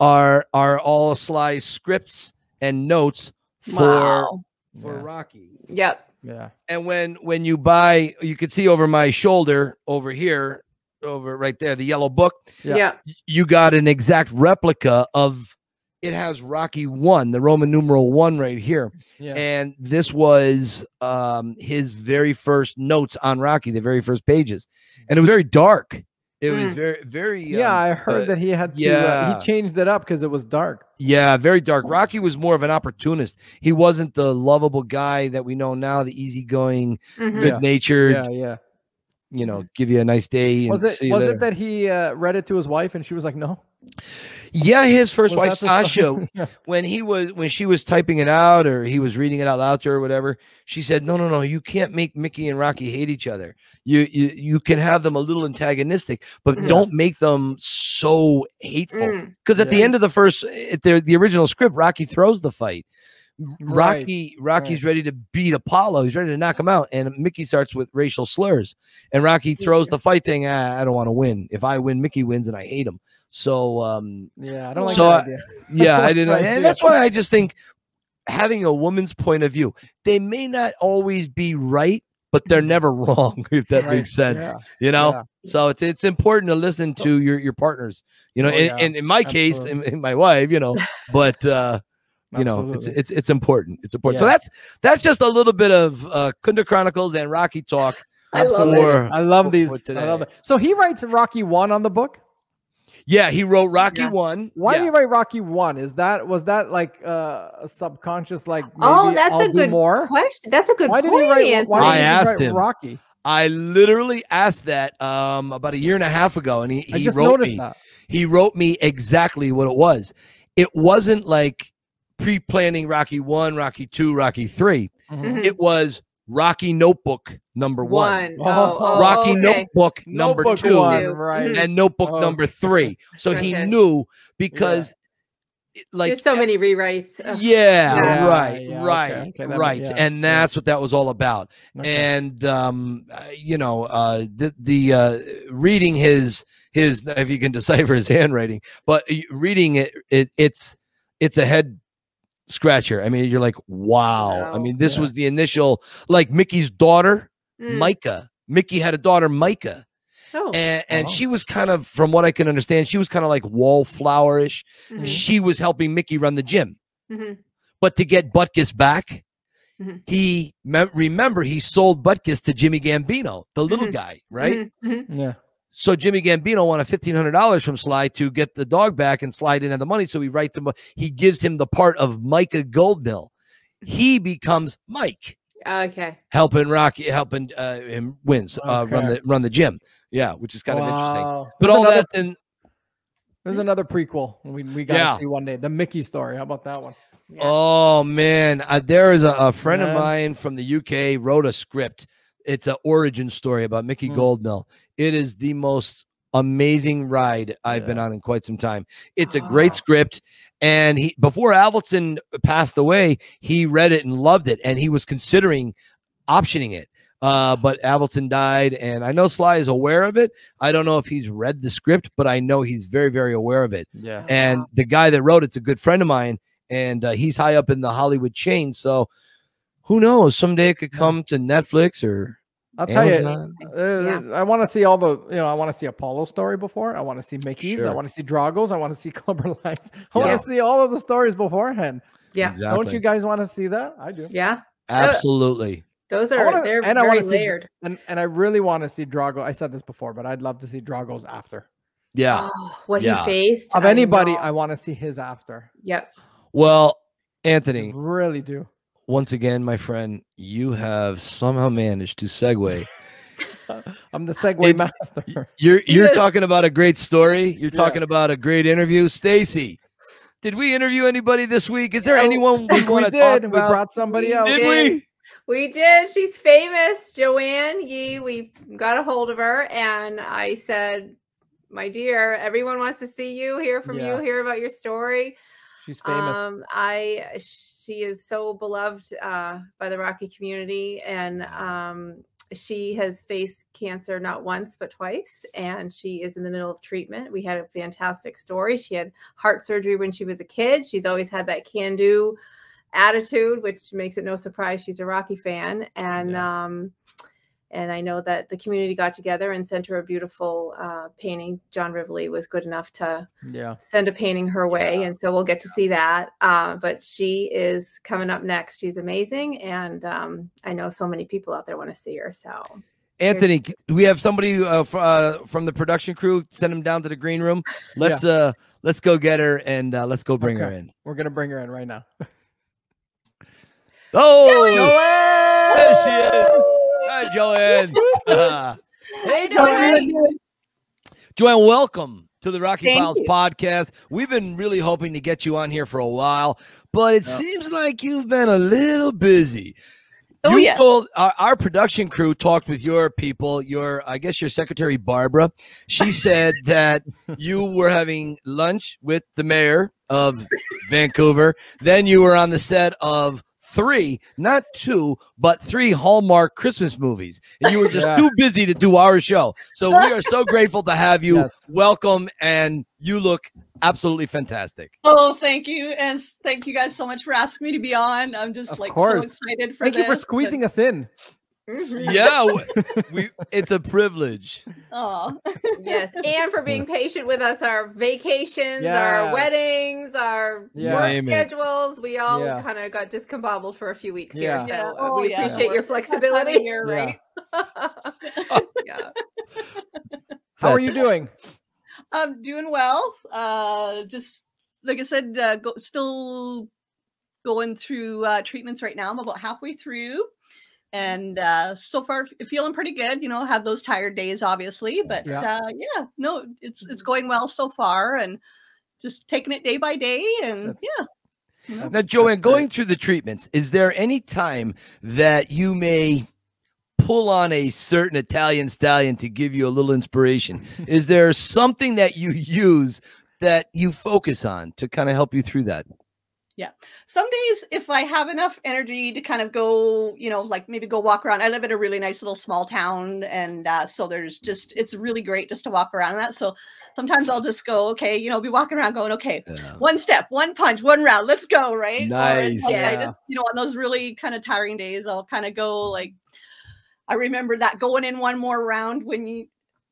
are are all Sly's scripts and notes for Wow. for yeah. Rocky. Yep. yeah. And when when you buy, you can see over my shoulder over here, over right there, the yellow book Yeah. Yep. you got an exact replica of it has Rocky one, the Roman numeral one right here. Yeah. And this was um his very first notes on Rocky, the very first pages. And it was very dark. It was Mm. very, very yeah, um, I heard uh, that he had to. Uh, yeah. he changed it up because it was dark. yeah, very dark. Rocky was more of an opportunist. He wasn't the lovable guy that we know now, the easygoing, Mhm. good natured, Yeah, yeah. you know, give you a nice day. And Was it was it that he uh, read it to his wife and she was like, no? Yeah, his first Was wife Sasha, when he was when she was typing it out or he was reading it out loud to her or whatever, she said, "No, no, no, you can't make Mickey and Rocky hate each other. You you you can have them a little antagonistic, but Mhm. don't make them so hateful." Mm. Because at the end of the first, at the the original script, Rocky throws the fight. Right, Rocky Rocky's ready to beat Apollo. He's ready to knock him out, and Mickey starts with racial slurs, and Rocky throws the fight thing. Ah, I don't want to win. If I win, Mickey wins, and I hate him. So um, Yeah, I don't like So, that idea. yeah, I didn't. And that's why I just think having a woman's point of view, they may not always be right, but they're never wrong, if that Right, makes sense. yeah, You know? yeah. So it's it's important to listen to your your partners. You know, Oh, and, yeah, and in my case, in, in my wife, you know, but uh you know, it's it's it's important. It's important. So that's that's just a little bit of uh Kunda Chronicles and Rocky talk. I love Absolutely. it. I love these. I today. love it. So he writes Rocky one on the book. Yeah, he wrote Rocky Yeah. one. Why yeah. did he write Rocky one? Is that was that like uh, a subconscious like? Maybe Oh, that's I'll a do good more. question. That's a good Why did point. he write? Anthony. Why I he asked write him. Rocky. I literally asked that um about a year and a half ago, and he, he wrote me. that. he wrote me exactly what it was. It wasn't like pre-planning Rocky one, Rocky two, Rocky three. Mhm. It was Rocky Notebook number one, One. Oh, oh, Rocky okay. Notebook number Notebook two, one, Two. right? Mhm. and Notebook Oh. number three. So he knew because, it- like, There's so many rewrites. Yeah, Yeah. right, Yeah, right, okay, that ma- right, yeah, and yeah. that's what that was all about. Okay. and um uh, you know uh the the uh reading his his if you can decipher his handwriting but reading it, it it's it's a head scratcher i mean you're like wow i mean this Yeah. was the initial like mickey's daughter Mm. micah mickey had a daughter micah Oh. and and Oh. she was kind of from what i can understand she was kind of like wallflowerish Mhm. she was helping mickey run the gym Mhm. but to get Butkus back, Mhm. he mem- remember he sold Butkus to Jimmy Gambino, the little Mhm. guy, right? Mhm. Mhm. yeah. So Jimmy Gambino wanted fifteen hundred dollars from Sly to get the dog back, and Sly didn't have the money, so he writes him. a- He gives him the part of Micah Goldmill. He becomes Mike, Okay. helping Rocky, helping uh, him wins, uh, run the run the gym. Yeah, which is kind of interesting. But There's all another- that, then There's another prequel we we gotta Yeah. see one day. The Mickey story. How about that one? Yeah. Oh man, uh, there is a, a friend of mine from the UK wrote a script. It's an origin story about Mickey Hmm. Goldmill. It is the most amazing ride I've been on in quite some time. It's a great Oh. script, and he before Avildsen passed away, he read it and loved it, and he was considering optioning it. Uh, but Avildsen died, and I know Sly is aware of it. I don't know if he's read the script, but I know he's very, very aware of it Yeah. and the guy that wrote it's a good friend of mine and uh, he's high up in the hollywood chain so who knows someday it could Yeah. come to netflix or I'll tell you. Amazon. Uh, I want to see all the, you know, I want to see Apollo story before. I want to see Mickey's. I want to see Drago's. I want to see Clubber Lights. I Yeah. want to see all of the stories beforehand. Yeah. exactly Don't you guys want to see that? I do. Yeah. absolutely Those are wanna- they're and very wanna see- layered. And and I really want to see Drago. I said this before, but I'd love to see Drago's after. yeah Oh, what Yeah. he faced. Of I anybody, know. I want to see his after. Yep. well I anthony really do. Once again my friend you have somehow managed to segue I'm the segue It- master. you're you're Yes. talking about a great story you're Yeah. talking about a great interview stacy did we interview anybody this week is there Yeah, anyone we we want to did. talk We brought somebody We else. did did. we We did. She's famous, Joanne Yee. We got a hold of her, and I said, "My dear, everyone wants to see you, hear from Yeah. you, hear about your story." She's famous. Um, I she is so beloved uh, by the Rocky community, and um, she has faced cancer not once but twice, and she is in the middle of treatment. We had a fantastic story. She had heart surgery when she was a kid. She's always had that can-do attitude, which makes it no surprise she's a Rocky fan, and um, and I know that the community got together and sent her a beautiful uh, painting. John Rivoli was good enough to yeah. send a painting her way and so we'll get to see that uh, but she is coming up next she's amazing and um, i know so many people out there want to see her so Anthony, c- we have somebody uh, fr- uh, from the production crew. Send him down to the green room. Let's uh, let's go get her and uh, let's go bring her in. We're gonna bring her in right now. Oh, there she is. Hi, Joanne. Uh, hey Joanne. Joanne, welcome to the Rocky Thank Files you. podcast. We've been really hoping to get you on here for a while, but it Yeah. seems like you've been a little busy. Oh, you yes. told our, our production crew talked with your people, your I guess your secretary Barbara. She said that you were having lunch with the mayor of Vancouver. Then you were on the set of three, not two, but three Hallmark Christmas movies. And you were just Yeah. too busy to do our show. So we are so grateful to have you. Yes. Welcome and you look absolutely fantastic. Oh, thank you, and thank you guys so much for asking me to be on. I'm just Of like so excited for Thank you for this, and- squeezing us in. Mhm. Yeah, w- we it's a privilege. Aw. yes and for being patient with us our vacations Yeah. our weddings our Yeah. work Name it. schedules we all Yeah. kind of got discombobbled for a few weeks Yeah. here so Yeah. Oh, we yeah. appreciate your We're- it's that time of flexibility year, Yeah. right? yeah How are you doing? I'm doing well. Uh, just like I said, uh, go, still going through uh, treatments right now. I'm about halfway through, and uh, so far feeling pretty good. You know, have those tired days, obviously, but Yeah. uh, yeah, no, it's it's going well so far, and just taking it day by day, and That's- yeah. you know. Now, Joanne, going through the treatments, is there any time that you may pull on a certain Italian stallion to give you a little inspiration? is there something that you use that you focus on to kind of help you through that? Some days if i have enough energy to kind of go you know like maybe go walk around i live in a really nice little small town and uh, so there's just it's really great just to walk around that so sometimes i'll just go okay you know be walking around going okay one step one punch one round let's go right Nice. I Yeah. just, you know on those really kind of tiring days i'll kind of go like i remember that going in one more round when you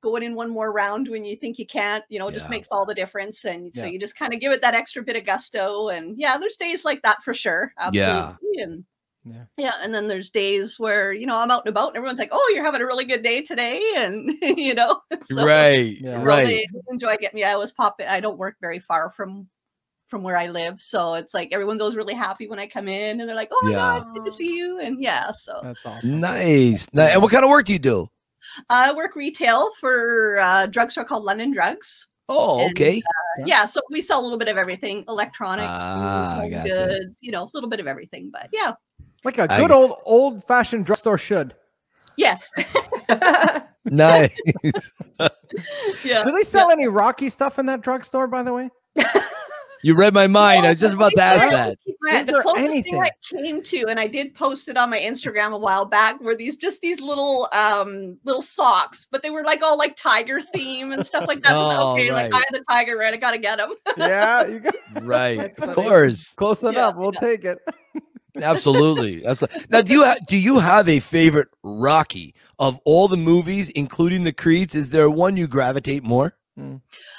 going in one more round when you think you can't you know just makes all the difference and so Yeah. you just kind of give it that extra bit of gusto and yeah there's days like that for sure Yeah. and Yeah. yeah and then there's days where you know i'm out and about and everyone's like oh you're having a really good day today and you know so right, Yeah. right. enjoy getting me i always pop in i don't work very far from from where i live so it's like everyone's always really happy when i come in and they're like oh my Yeah. god good to see you and yeah so That's awesome. Nice. Ni- And what kind of work do you do? I work retail for a drugstore called London Drugs. Oh, And, okay. Yeah. yeah so we sell a little bit of everything electronics Ah, food, gotcha. goods you know a little bit of everything but yeah Like a good get- old old fashioned drugstore should. yes Nice. yeah Do they sell any Rocky stuff in that drugstore, by the way? you read my mind. I was just about to ask Yeah. that. Yeah, the closest anything? thing I came to, and I did post it on my Instagram a while back, were these just these little um little socks, but they were like all like tiger theme and stuff like that. So Oh, okay, like right. I the tiger, right? I gotta get them. Yeah, you got Right. That's Of funny. course. close Yeah, enough. We'll take it. Absolutely. That's now. Do you ha- do you have a favorite Rocky of all the movies, including the Creeds? Is there one you gravitate more?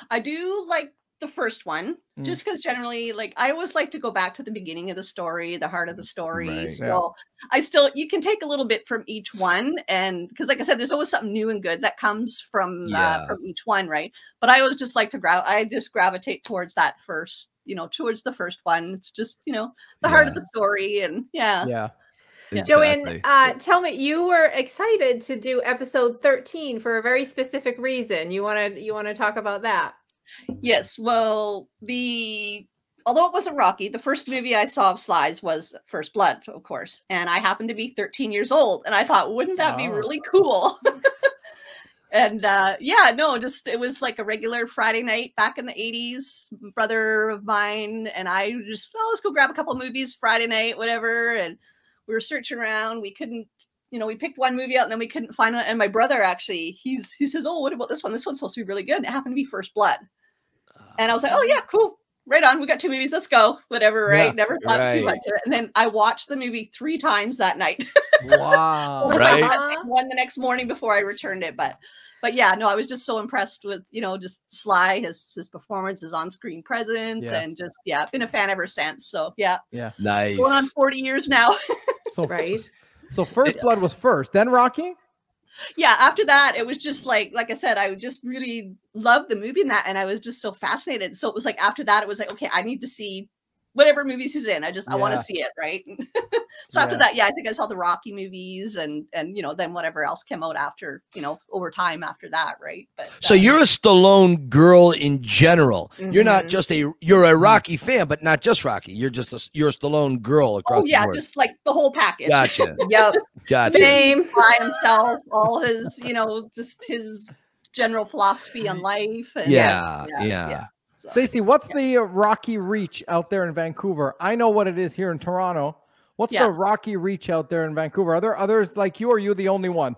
I do like the first one, Mm. just because generally, like I always like to go back to the beginning of the story, the heart of the story. Right. So I still you can take a little bit from each one, and because like I said, there's always something new and good that comes from Yeah. uh, from each one, right? But I always just like to gra- I just gravitate towards that first, you know, towards the first one. It's just you know the heart of the story, and yeah, Yeah. Yeah. Joanne, uh, tell me, you were excited to do episode 13 for a very specific reason. You want to you want to talk about that? Yes, well, the although it wasn't Rocky, the first movie I saw of Sly's was First Blood, of course, and I happened to be 13 years old, and I thought, wouldn't that be Oh. really cool? and uh, yeah, no, just it was like a regular Friday night back in the 80s. Brother of mine and I just, oh, let's go grab a couple of movies Friday night, whatever, and we were searching around. We couldn't. You know, we picked one movie out and then we couldn't find one. And my brother actually, he's he says, "Oh, what about this one? This one's supposed to be really good." And it happened to be First Blood. And I was like, oh yeah, cool. Right on. We got two movies. Let's go. Whatever, right? Yeah, Never thought right. too much of it. And then I watched the movie three times that night. Wow. One Right. One the next morning before I returned it. But but yeah, no, I was just so impressed with, you know, just Sly, his his performance, his on-screen presence, Yeah. and just yeah, been a fan ever since. So yeah. Nice. Going on 40 years now. So Right? So first blood was first, then Rocky. Yeah after that it was just like like i said i just really loved the movie and that and i was just so fascinated. So it was like after that it was like okay i need to see whatever movies he's in i just i want to see it right so after that yeah i think i saw the rocky movies and and you know then whatever else came out after you know over time after that right but So uh, you're a Stallone girl in general. You're not Mhm. just a you're a Rocky fan, but not just Rocky. You're just a you're a Stallone girl across oh yeah the board. Yeah. Just like the whole package gotcha, Yep. gotcha. Same. by himself all his you know just his general philosophy on life and Yeah, yeah, yeah. Yeah. Stacy, what's the uh, Rocky Reach out there in Vancouver? I know what it is here in Toronto. What's Yeah. the Rocky Reach out there in Vancouver? Are there others like you, or are you the only one?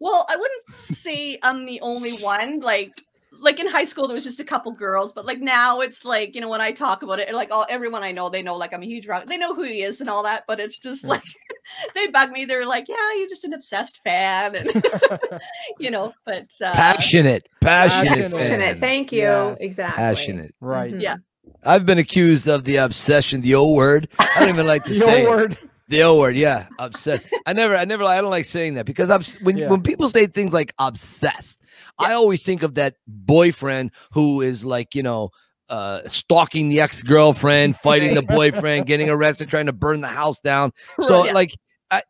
Well, I wouldn't say I'm the only one. Like, like in high school, there was just a couple girls, but like now it's like you know when I talk about it, like all everyone I know, they know like I'm a huge rock. They know who he is and all that, but it's just Yeah. like they bug me. They're like, "Yeah, you're just an obsessed fan," and you know. But uh, Passionate, passionate, Passionate. fan. Thank you. Yes. Exactly. passionate. right. Mhm. Yeah. I've been accused of the obsession, the O word. I don't even like to Your say it. word. the O word. Yeah, obsessed. I never, I never, I don't like saying that because obs- when Yeah. when people say things like obsessed, I always think of that boyfriend who is like you know. Uh, stalking the ex girlfriend, fighting the boyfriend, getting arrested, trying to burn the house down. So, Yeah. like, I,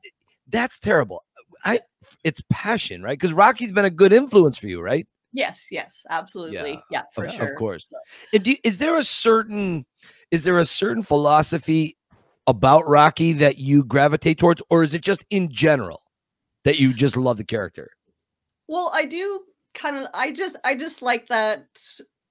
that's terrible. I, it's passion, right? Because Rocky's been a good influence for you, right? yes, yes, absolutely, yeah, for of sure. course. So- And do, is there a certain is there a certain philosophy about Rocky that you gravitate towards, or is it just in general that you just love the character? Well, I do kind of. I just, I just like that.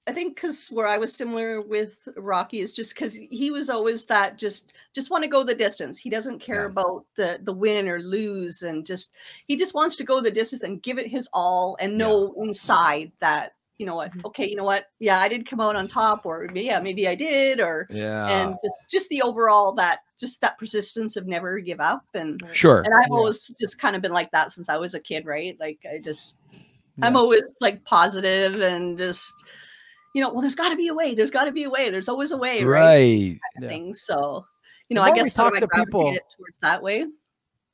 I think because where I was similar with Rocky is just because he was always that just, just want to go the distance. He doesn't care Yeah. about the the win or lose, and just he just wants to go the distance and give it his all, and Yeah. know inside that you know what, Mhm. okay, you know what, yeah, I did come out on top, or yeah, maybe I did, or Yeah, and just just the overall that just that persistence of never give up and sure. and I've Yeah. always just kind of been like that since I was a kid, right? Like I just I'm always like positive and just you know, well, there's got to be a way. There's got to be a way. There's always a way, right? Right. Yeah. Things. So you know, I more we guess sort of talk I to people- towards that way. The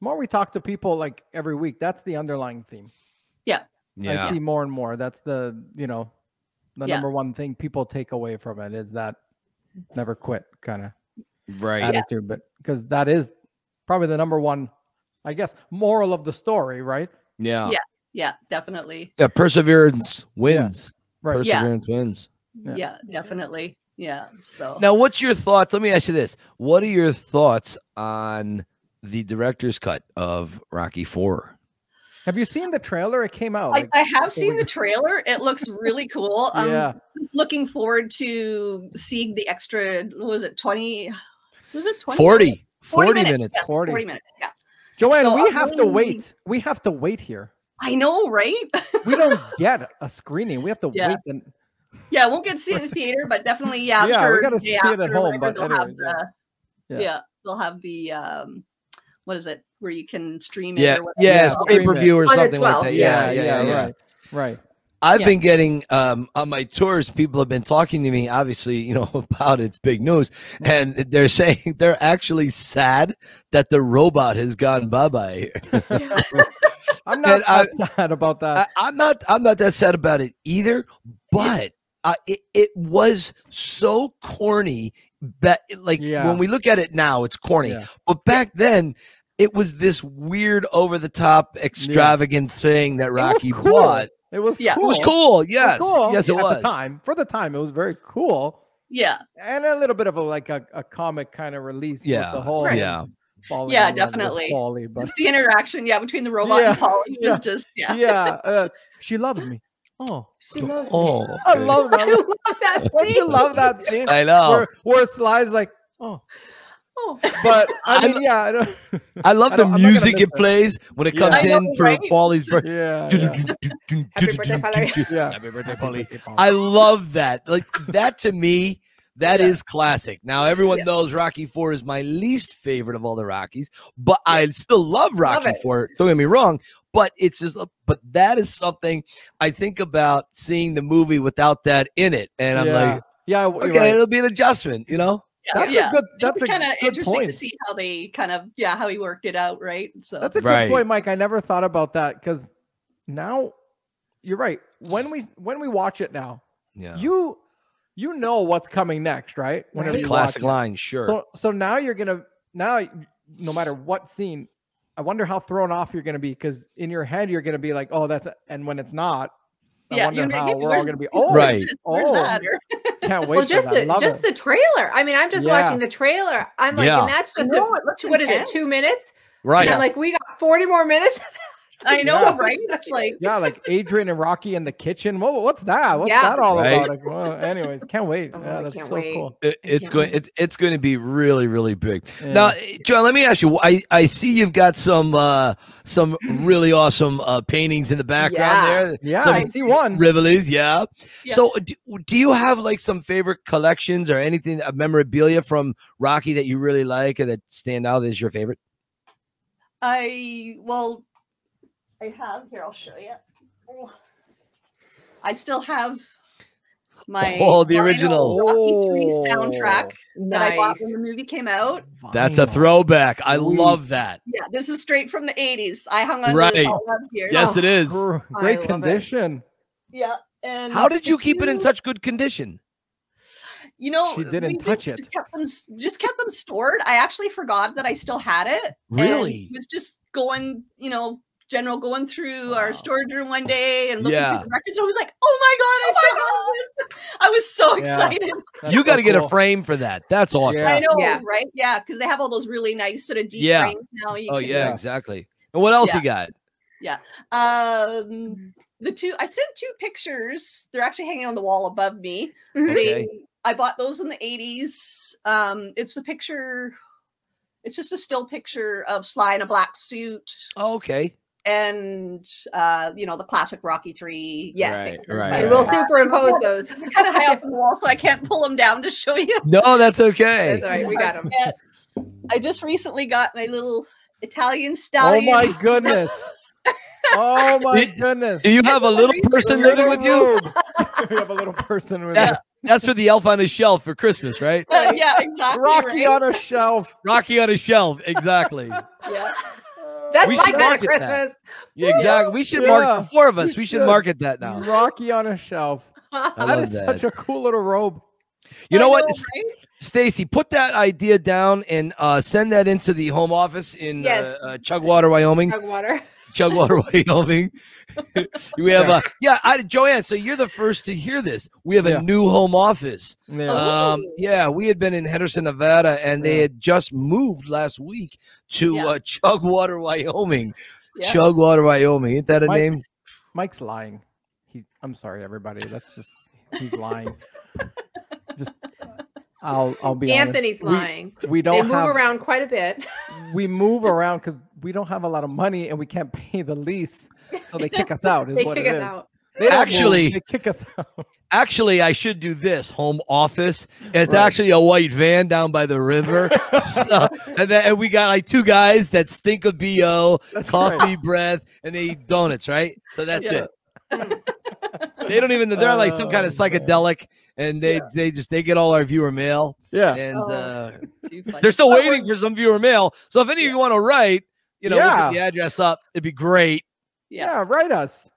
more we talk to people like every week, that's the underlying theme. I Yeah. I see more and more. That's the you know the Yeah. number one thing people take away from it is that never quit kind of Right. attitude. But because that is probably the number one, I guess, moral of the story, right? Yeah. Yeah. Yeah, definitely. Yeah. Perseverance wins. Right. Yeah. Perseverance wins. Yeah. Yeah. definitely. Yeah. So Now, what's your thoughts? Let me ask you this: What are your thoughts on the director's cut of Rocky Four? Have you seen the trailer? It came out. I, like, I have couple seen the trailer. It looks really cool. I'm Yeah. looking forward to seeing the extra. What was it? Twenty? Was it 20 40, 40, minutes. yes, 40. 40 minutes. Yeah. Joanne, So we I'm have to really- wait. We have to wait here. I know, right? We don't get a screening. We have to Yeah. wait. And, yeah, I won't get to see it in the theater, but definitely, yeah, I'm Yeah, we sure gotta the day see it at home, whatever, but they'll anyways, have yeah. the, Yeah. yeah. they'll have the, um, what is it, where you can stream it Yeah, or whatever. yeah, Yeah, pay stream per view or something like that. yeah, Yeah, yeah, yeah, yeah. right, right. I've Yeah. been getting um, on my tours. People have been talking to me, obviously, you know, about it's big news, and they're saying they're actually sad that the robot has gone bye bye. I'm not I- that sad about that. I, I'm not. I'm not that sad about it either. But uh, it it was so corny that like Yeah. when we look at it now, it's corny. Yeah. But back then, it was this weird, over the top, extravagant thing that Rocky cool. bought. It was Yeah. cool. It was cool. It was Yes, cool yes, it at was. the time. For the time, it was very cool Yeah, and a little bit of a like a, a comic kind of release. with Yeah, the whole Right. Yeah, falling Yeah, in love with definitely. Paulie, but just the interaction, yeah, between the robot Yeah, and Paulie yeah. was just, yeah. yeah, uh, she loves me. Oh, She loves me. Oh, I okay. love I that. love that Don't you scene. love that scene? I know. Where, where Sly's like, oh, Oh, but I I mean, yeah, I don't, I love I the don't- I'm not gonna music miss it it. plays when it Yeah. comes know, in for right? Paulie's birthday. yeah, yeah, Happy birthday, Paulie. yeah. Happy birthday, Paulie. I love that. Like that to me, that is classic. Now everyone Yeah. knows Rocky Four is my least favorite of all the Rockies, but I still love Rocky it. Four. Don't get me wrong, but it's just, but that is something I think about seeing the movie without that in it, and I'm yeah. like, yeah, okay, right. it'll be an adjustment, you know? Yeah, That's yeah. a good. That's a kind of interesting point. to see how they kind of, yeah, how he worked it out, right? So That's a Right. good point, Mike. I never thought about that because now you're right. When we when we watch it now, Yeah, you you know what's coming next, right? Whenever Right. you classic watch it. line, sure. So so now you're gonna now no matter what scene, I wonder how thrown off you're gonna be because in your head you're gonna be like, oh, that's and when it's not, I yeah, wonder you're how we're all gonna be. where's Oh, Right. this? Oh. That? Or- can't wait. well, just for that. the just it. the trailer. I mean, I'm just Yeah. watching the trailer. I'm like, Yeah. and that's just know, a, it looks what is it? Two minutes? right. And I'm like, we got 40 more minutes. I know, Yeah. right? That's like, yeah, like Adrian and Rocky in the kitchen. Whoa, what's that? What's Yeah. that all Right. about? Like, well, anyways, can't wait. Oh, yeah, that's so wait. cool. It, it's going. wait. It, it's going to be really, really big. Yeah. Now, eh, John, let me ask you. I, I see you've got some uh, some really awesome uh, paintings in the background Yeah. there. yeah, some I see one. Rivolis, yeah. Yeah. So, do, do you have like some favorite collections or anything of memorabilia from Rocky that you really like or that stand out as your favorite? I, well, I have, here, I'll show you. I still have my Oh, the original. Rocky 3 soundtrack oh, that I bought when the movie came out. That's a throwback. I Sweet. love that. Yeah, this is straight from the 80s. I hung on to Right. this all up here. Yes, Oh, it is. Great love it. condition. Yeah. And How did you keep it in such good condition? You know, She didn't we touch just it. Kept them, just kept them stored. I actually forgot that I still had it. and Really? was just going, you know, general going through our storage room one day and looking Yeah. through the records. I was like, oh my god, I still have this. I was so excited. That's you so got to get cool. a frame for that. That's awesome. Yeah. I know, Yeah. right? Yeah, because they have all those really nice sort of deep Yeah. frames now. You Oh can- yeah, Yeah. exactly. And what else Yeah. you got? Yeah. Um, the two I sent two pictures. They're actually hanging on the wall above me. Mhm. They- Okay. I bought those in the 80s. Um, it's the picture, it's just a still picture of Sly in a black suit Oh, okay. And uh, you know, the classic Rocky Three. Yes. Right, right, And right. we'll superimpose those. They're kind of high up the wall, so I can't pull them down to show you. No, that's okay. That's all right. We got them. I just recently got my little Italian style. Oh my goodness. Oh my Do- goodness. Do you have a little person living with you? you have a little person with That- that's for the elf on a shelf for Christmas, right? Uh, yeah, exactly. Rocky right? on a shelf. Rocky on a shelf, exactly. Yeah. That's We my should kind of market that. Christmas. Yeah, exactly. We should Yeah, market the four of us. we We should should. market that now. Rocky on a shelf. I That love is that. such a cool little robe. You know I what, know, S- right? Stacy? Put that idea down and uh, send that into the home office in Yes. uh, uh, Chugwater, Wyoming. Jug water. Chugwater, Wyoming. we have a yeah, I, Joanne. So you're the first to hear this. We have a Yeah. new home office. Yeah. Um, Oh. yeah, we had been in Henderson, Nevada, and they had just moved last week to Yeah. uh, Chugwater, Wyoming. Yeah. Chugwater, Wyoming. Ain't that a Mike- name? Mike's lying. He, I'm sorry, everybody. That's just he's lying. just, I'll, I'll be Anthony's honest. lying. We, we don't move have. around quite a bit. We move around because we don't have a lot of money and we can't pay the lease, so they kick us out. Is They what kick it us is. out. They don't move, Actually- they kick us out. Actually, I should do this home office. It's Right. actually a white van down by the river. So- and then and we got like two guys that stink of bo, That's coffee right. breath, and they eat donuts. Right. So that's Yeah. it. They don't even. They're like some kind of Oh, man. psychedelic, and they Yeah. they just they get all our viewer mail, Yeah. and Oh. uh, they're still waiting for some viewer mail. So if any of you want to write, you know, we'll Yeah. the address up. It'd be great. Yeah. Yeah. Write us.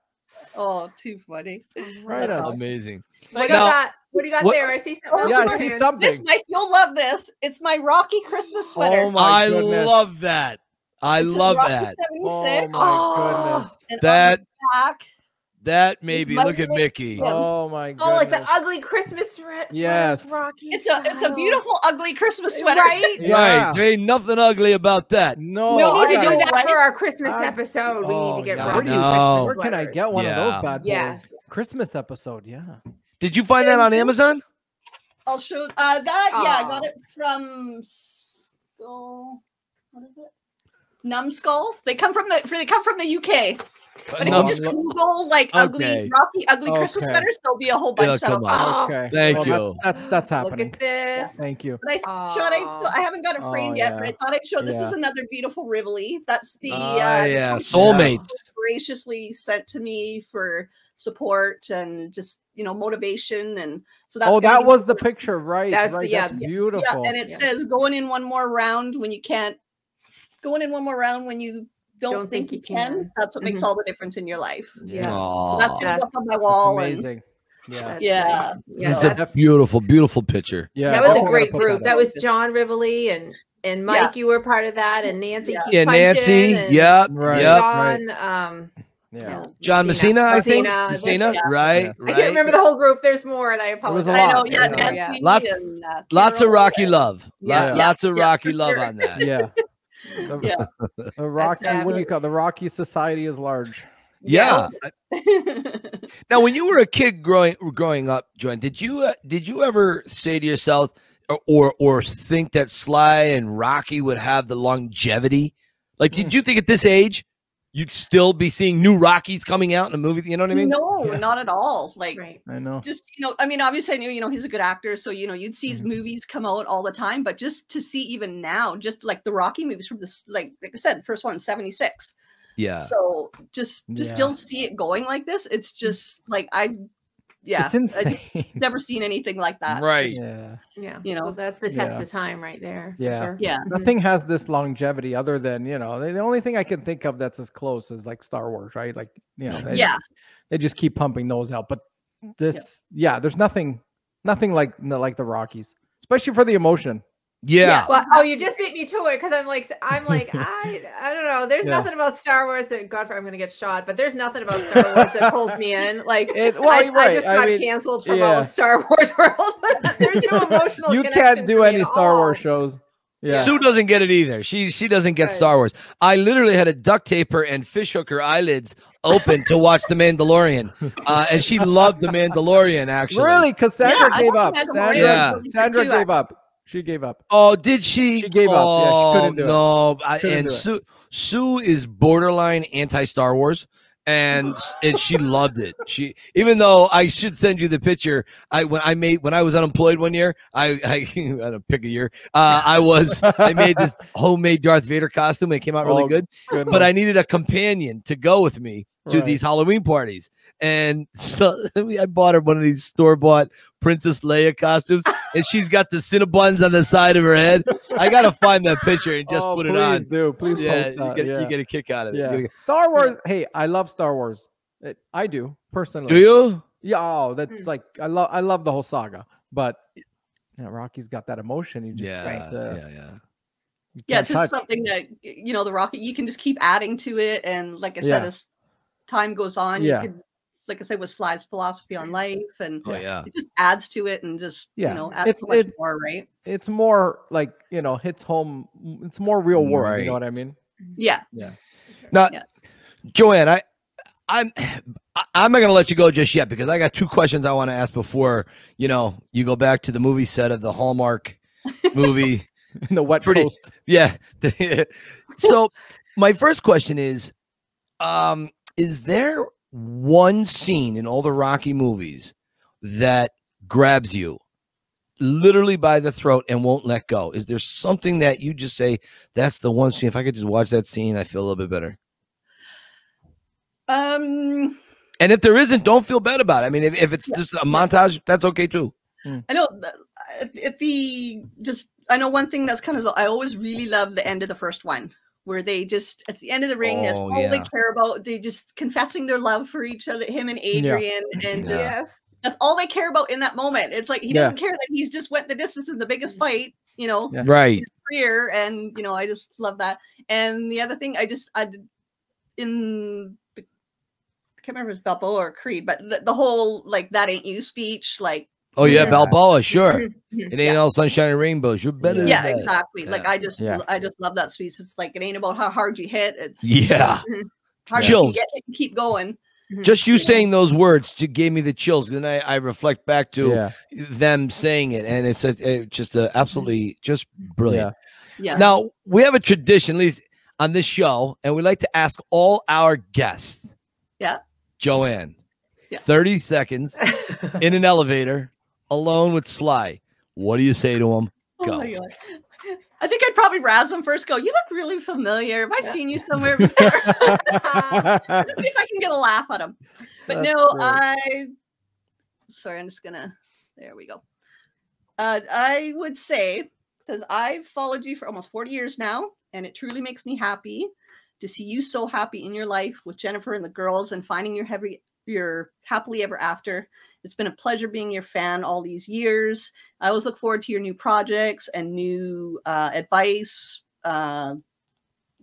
Oh, too funny. Right That's awesome. Amazing. What do you got? What do you got what- there? I see something. Oh, Yeah, I see something. This, Mike, you'll love this. It's my Rocky Christmas sweater. Oh my I goodness. love that. I It says love Rocky that. 76. Oh my Oh. goodness. and on That the back, that maybe. Look at Mickey. Yeah. Oh my god! Oh, like the ugly Christmas sweater. Yes. Rocky. it's a it's a beautiful, ugly Christmas sweater. Right? Yeah. Right. There ain't nothing ugly about that. No, we Oh, need I to do that right? for our Christmas I- episode. We need Oh, to get yeah. Rocky Where do you- Where can I get one of those bad boys? Yes. Christmas episode. Yeah. Did you find that on Amazon? I'll show uh that yeah, I got it from Skull. What is it? Numskull. They come from the they come from the UK. But if you just Google like Okay. ugly Rocky ugly Christmas Okay. sweaters, there'll be a whole bunch Yeah, set come up. on. Oh, Okay. Thank Well, you. That's that's, that's Look happening. at this. Thank you. But I thought I, I haven't got it Oh, framed yet, but I thought I'd show this is another beautiful Rivoli. That's the Ah, uh, yeah, company soulmates. that graciously sent to me for support and just you know motivation and so that's oh, that was the picture, right? That's the- yeah, That's beautiful. yeah, and it Yeah. says going in one more round when you can't going in one more round when you don't, think, you can. That's what makes Mhm. all the difference in your life. Yeah. So that's gonna That's- go up on my That's wall and amazing. Yeah. That's Yeah. nice. Yeah, it's that's- a beautiful, beautiful picture. Yeah. that was oh, a I gotta great group. that That was John Rivoli and and Mike. Yeah. You were part of that, and Nancy. Yeah. Keep Yeah, Nancy. and Yep. Right. Yep. John. Um, Yeah. John Messina, I think. Messina. Messina, Yeah. right? Yeah. right. I can't remember the whole group. There's more, and I apologize. a I know, lot, yeah, yeah. Nancy Lots- and, uh, Lots of Rocky and- love. Yeah. Lots of Rocky for love sure. on that. Yeah. The, Yeah. the Rocky, what do you fabulous. call the Rocky Society is large. Yeah. Yes. Now, when you were a kid growing growing up, Joanne, did you uh, did you ever say to yourself or, or or think that Sly and Rocky would have the longevity? Like, did Mm. you think at this age you'd still be seeing new Rockies coming out in a movie? You know what I mean? no, Yeah. not at all. Like Right. I know. just you know, I mean, obviously I knew you know he's a good actor, so you know you'd see his Mhm. movies come out all the time. But just to see even now, just like the Rocky movies from this, like like I said, the first one seventy six. Yeah. So just to Yeah. still see it going like this, it's just like I, yeah, It's I've insane. never seen anything like that. Right. yeah. Yeah. You know, well, that's the test yeah. of time right there. for Yeah. sure. Yeah. Mhm. Nothing has this longevity other than, you know, the, the only thing I can think of that's as close as like Star Wars, right? Like, you know, they, Yeah. they just keep pumping those out. But this, yeah, there's nothing, nothing like like the Rockies, especially for the emotion. Yeah. Well, oh, you just beat me to it because I'm like, I'm like, I, I don't know. There's Yeah. nothing about Star Wars that, God, for I'm gonna get shot, but there's nothing about Star Wars that pulls me in. Like, It, well, I, you're I right. just I got mean, canceled from all of Star Wars world. there's no emotional. you connection can't do any at Star Wars shows. Yeah. Sue doesn't get it either. She she doesn't get Right. Star Wars. I literally had a duct tape and fish hook her eyelids open to watch The Mandalorian, uh, and she loved The Mandalorian. Actually, Really? Because Sandra Yeah, gave up. Mandalorian Sandra, Yeah. really Sandra gave up. She gave up. Oh, did she? She gave up. Yeah, she couldn't do it. no, I, Couldn't and do it. Sue Sue is borderline anti Star Wars. And and she loved it. She even though I should send you the picture. I when I made when I was unemployed one year, I I, I don't pick a year. Uh, I was I made this homemade Darth Vader costume. It came out really Oh, good. but I needed a companion to go with me to Right. these Halloween parties. And so I bought her one of these store bought Princess Leia costumes, and she's got the Cinnabons on the side of her head. I got to find that picture and just Oh, put it please on. Do please Yeah, post you get, yeah. you get a kick out of it. Yeah. get Star Wars. Hey, I love Star Wars. It- I do personally. Do you? Yeah. Oh, that's Mm. like I love. I love the whole saga. But you know, Rocky's got that emotion. You just Yeah, got to- yeah, yeah. Yeah, it's just touch. something that you know the rocket. You can just keep adding to it, and like I said, Yeah. as time goes on, Yeah. you can, like I said, with Sly's philosophy on life, and Oh yeah. it just adds to it, and just Yeah. you know adds It's- so much it- more, right? It's more like you know hits home. It's more real world. You know what I mean? Yeah, Yeah. Now, Yeah. Joanne, I, I'm, I- I'm not gonna let you go just yet because I got two questions I want to ask before you know you go back to the movie set of the Hallmark movie. In the wet Pretty- coast. yeah. so, my first question is, um, is there one scene in all the Rocky movies that grabs you? Literally by the throat and won't let go. Is there something that you just say, that's the one scene? If I could just watch that scene, I feel a little bit better. um, And if there isn't, don't feel bad about it. I mean, if, if it's just a montage, that's okay too. I know that- at, at the just I know one thing that's kind of I always really love the end of the first one where they just at the end of the ring that's Oh, all they care about they just confessing their love for each other him and Adrian and Yeah. just, Yes. that's all they care about in that moment it's like he Yeah. doesn't care that he's just went the distance in the biggest mm. fight you know Yeah. Right. career and you know I just love that and the other thing I just I in I can't remember if it's Balboa or Creed but the, the whole like that ain't you speech like Oh, yeah, Yeah. Balboa, sure. Mhm. It ain't all sunshine and rainbows. You're better yeah than that. exactly like i just Yeah. i just love that speech it's like it ain't about how hard you hit it's Yeah. Mm-hmm. hard Chills. you get it and keep going mm-hmm. Just you saying those words ju- gave me the chills. Then I, I reflect back to Yeah. them saying it, and it's a, a- just a absolutely just brilliant. yeah Now we have a tradition, at least on this show, and we like to ask all our guests. Yeah. Joanne, Yeah. thirty seconds in an elevator, alone with Sly. What do you say to him? Oh go. my God. i think i'd probably razz him first go you look really familiar have i Yeah. seen you somewhere before Let's see if i can get a laugh at him but That's no great. i sorry i'm just gonna there we go uh i would say says i've followed you for almost 40 years now and it truly makes me happy to see you so happy in your life with jennifer and the girls and finding your heavy your happily ever after it's been a pleasure being your fan all these years i always look forward to your new projects and new uh, advice uh,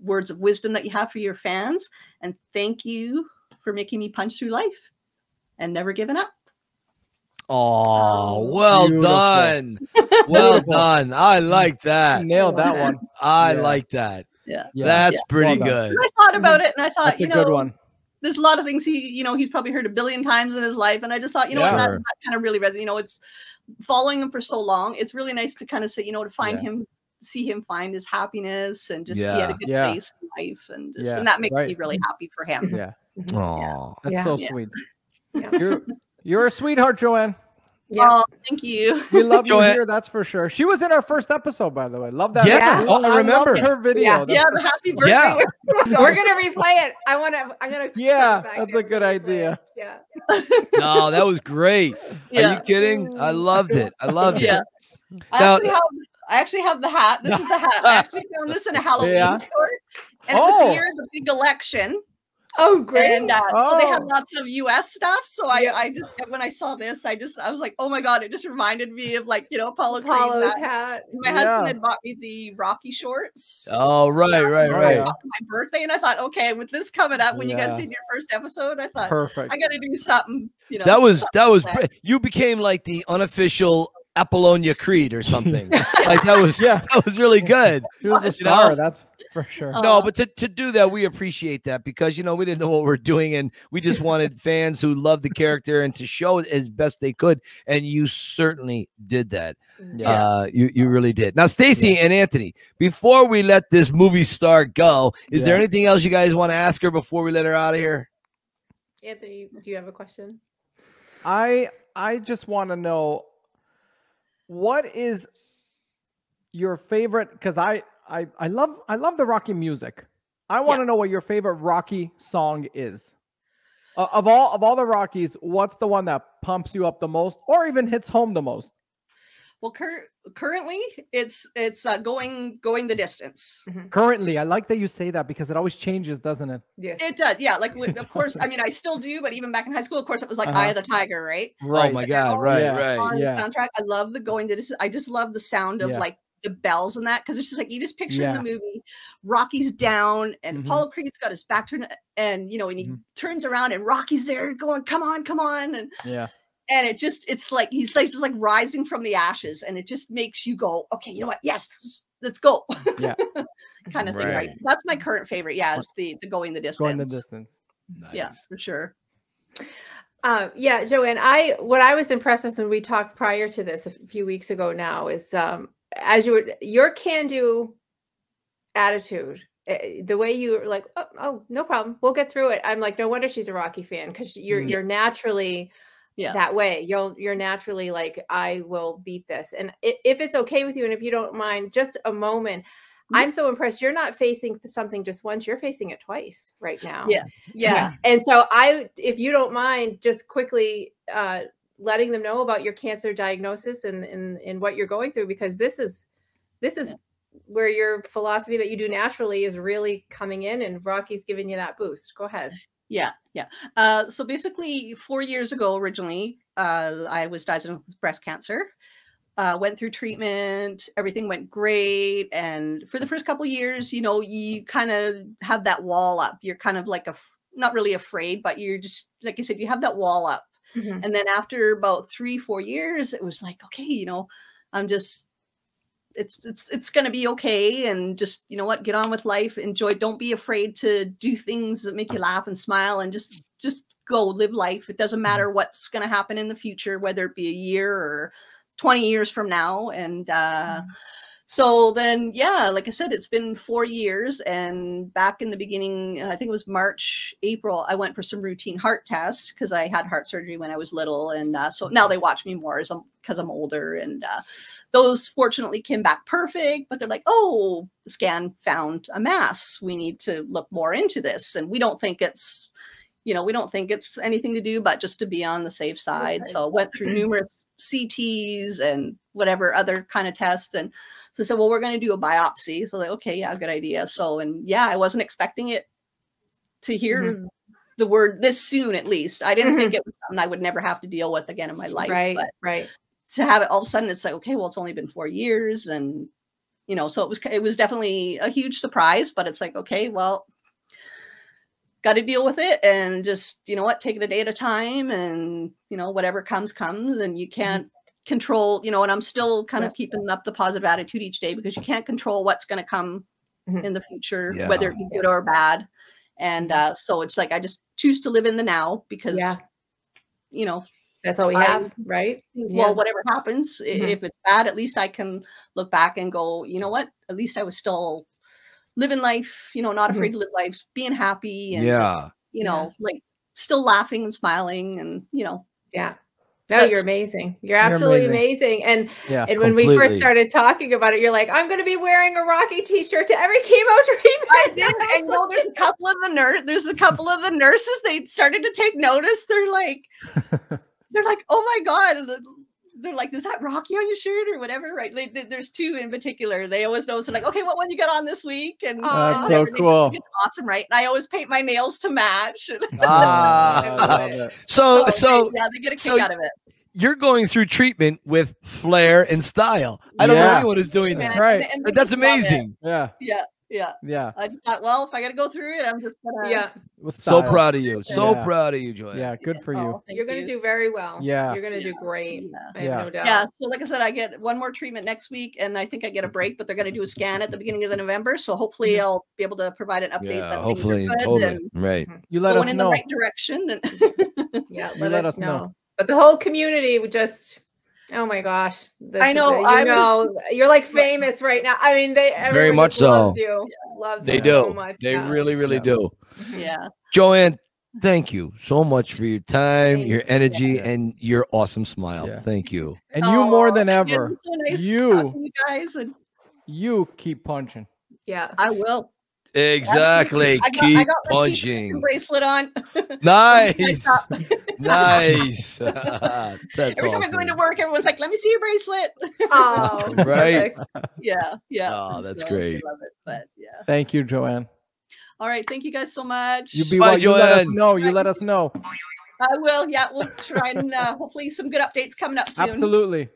words of wisdom that you have for your fans and thank you for making me punch through life and never giving up Oh, well Beautiful. done. Well done. I like that. Nailed that one. I Yeah. like that. Yeah. That's Yeah. pretty Well good. I thought about it and i thought That's you a know good one. There's a lot of things he you know he's probably heard a billion times in his life and i just thought you know Yeah. what that, that kind of really resonates you know it's following him for so long it's really nice to kind of say you know to find Yeah. him see him find his happiness and just he had Yeah. a good Yeah. place in life and just, Yeah, and that makes me really happy for him Yeah. Oh, That's Yeah. so Yeah. sweet. Yeah. You're you're a sweetheart, Joanne. Yeah. oh thank you We love you here, that's for sure. She was in our first episode, by the way. Love that. Yeah. video. Oh, I loved remember. her video. Yeah. Yeah for- happy birthday Yeah. We're gonna replay it. I want to. I'm gonna. Yeah, put it back that's a good idea. it. Yeah. no, that was great. Are you kidding? I loved it. I loved Yeah. it. I Now- actually have I actually have the hat. This is the hat. I actually found this in a Halloween Yeah. store. And it was Oh. the year of the big election. Oh, great. And uh, so they had Oh. lots of US stuff. So I, I just when I saw this, I just I was like, oh my god, it just reminded me of like, you know, Apollo Creed. Apollo's that- hat. My husband had bought me the Rocky shorts. Oh, right, right, Oh, right. My birthday, and I thought, okay, with this coming up, when you guys did your first episode, I thought Perfect. I got to do something. You know, That was that was like br- you became like the unofficial Apollonia Creed or something. like that was Yeah. that was really good. She was the star, that's for sure. No, but to, to do that, we appreciate that because you know we didn't know what we're doing, and we just wanted fans who loved the character and to show it as best they could. And you certainly did that. Yeah. Uh, you you really did. Now, Stacy and Anthony, before we let this movie star go, is there anything else you guys want to ask her before we let her out of here? Anthony, do you have a question? I I just want to know what is your favorite because I, I I love I love the Rocky music. I want to know what your favorite Rocky song is. Uh, of all of all the Rockies, what's the one that pumps you up the most, or even hits home the most? well, cur- currently it's it's uh, going going the distance. Currently, I like that you say that because it always changes, doesn't it? Yes. It does, yeah. Like, with- of course, I mean, I still do, but even back in high school, of course, it was like Uh-huh. Eye of the Tiger, right? Oh my God! Right, Yeah. right. On Yeah. the soundtrack, I love the going to this. I just love the sound of Yeah. like the bells and that because it's just like you just picture Yeah. in the movie Rocky's down and Mhm. Apollo Creed's got his back turned and you know and he Mhm. turns around and Rocky's there going come on come on and Yeah. and it just it's like he's like just like rising from the ashes and it just makes you go okay you know what yes let's, let's go Yeah. kind of thing right Right. that's my current favorite yeah it's the the going the distance Going the distance. yeah for sure Uh, yeah, Joanne, I what I was impressed with when we talked prior to this a few weeks ago now is um as you were your can do attitude, eh, the way you were like, oh, oh, no problem, we'll get through it. I'm like, no wonder she's a Rocky fan because you're Mm. you're naturally Yeah. that way. You'll you're naturally like, I will beat this. And if it's okay with you, and if you don't mind, just a moment. I'm so impressed. You're not facing something just once, you're facing it twice right now. Yeah. yeah And so I if you don't mind just quickly uh letting them know about your cancer diagnosis and and, and what you're going through because this is this is where your philosophy that you do naturally is really coming in and Rocky's giving you that boost. Go ahead. Yeah, yeah. Uh, so basically, four years ago, originally, uh, I was diagnosed with breast cancer. Uh, went through treatment, everything went great, and for the first couple years, you know, you kind of have that wall up. You're kind of like a not really afraid, but you're just like I said, you have that wall up. Mhm. And then after about three, four years, it was like, okay, you know, I'm just it's it's it's gonna be okay and just you know what get on with life enjoy don't be afraid to do things that make you laugh and smile and just just go live life. It doesn't matter what's gonna happen in the future whether it be a year or 20 years from now. And uh so then yeah like i said it's been four years and back in the beginning i think it was march april i went for some routine heart tests because i had heart surgery when i was little and uh, so now they watch me more as i'm because i'm older and uh, those fortunately came back perfect but they're like oh the scan found a mass. We need to look more into this. And we don't think it's you know we don't think it's anything to do but just to be on the safe side Okay. so went through numerous cts and whatever other kind of tests and so I said, well, we're going to do a biopsy. So like, okay, yeah, good idea. So, and yeah, I wasn't expecting it to hear mm-hmm. the word this soon, at least. I didn't think mm-hmm. it was something I would never have to deal with again in my life. right, But right. to have it all of a sudden, it's like, okay, well, it's only been four years. And, you know, so it was, it was definitely a huge surprise, but it's like, okay, well, got to deal with it and just, you know what, take it a day at a time and, you know, whatever comes, comes. And you can't, control you know and i'm still kind of keeping up the positive attitude each day because you can't control what's going to come Mhm. in the future Yeah. whether it be good or bad and uh so it's like i just choose to live in the now because Yeah. you know That's all we I- have, right? well whatever happens i- Mhm. if it's bad at least i can look back and go you know what at least i was still living life you know not Mhm. afraid to live life being happy and Yeah. you know like still laughing and smiling and you know Yeah. No, you're amazing. You're absolutely amazing. amazing. And Yeah. and when we first started talking about it, you're like, I'm going to be wearing a Rocky T-shirt to every chemo treatment. I did. And I I know like- there's a couple of the nurse. There's a couple of the nurses. They started to take notice. They're like, they're like, oh my god. They're like, is that Rocky on your shirt or whatever? Right? Like, th- there's two in particular. They always know. So like, okay, what one you got on this week? And Aw. That's so cool. It's awesome, right? And I always paint my nails to match. Ah. I love so so yeah, they get a kick so out of it. you're going through treatment with flair and style. I don't know anyone who's doing And- that. Right. and But that's just love it. amazing. Yeah. Yeah, yeah. Yeah. I just thought, well, if I got to go through it, I'm just gonna. Yeah, With So style. proud of you. So Yeah. proud of you, Joanne. Yeah. Good for oh, you. Oh, you're going to you. do very well. Yeah. You're going to do great. Yeah. I have Yeah. no doubt. Yeah, so like I said, I get one more treatment next week, and I think I get a break, but they're going to do a scan at the beginning of the November. So hopefully, mm-hmm. I'll be able to provide an update Yeah, that hopefully, are good totally. and Right. Mm-hmm. You let us going us in know. the right direction. And Yeah, You let, let us, us know. know. But the whole community would just oh my gosh. this I know, it. You I know, was- you're like famous right now. I mean, they very much just loves so. you. Loves They you do. so much. They yeah. really, really Yeah. do. Mm-hmm. yeah, Joanne, thank you so much for your time, your energy, Yeah. and your awesome smile. Yeah. Thank you. And you more than ever. been so nice You- to you guys, and You keep punching. Yeah. I will. Exactly. I got, Keep I got my keep punching. bracelet on. Nice. up. nice. That's Every time I go into awesome. work, everyone's like, "Let me see your bracelet." Oh, Right. perfect. yeah, yeah. Oh, that's so great. I love it, but yeah. Thank you, Joanne. All right, thank you guys so much. You be Bye, well. You let us Joanne. know. You let us know. I will. Yeah, we'll try and uh, hopefully some good updates coming up soon. Absolutely.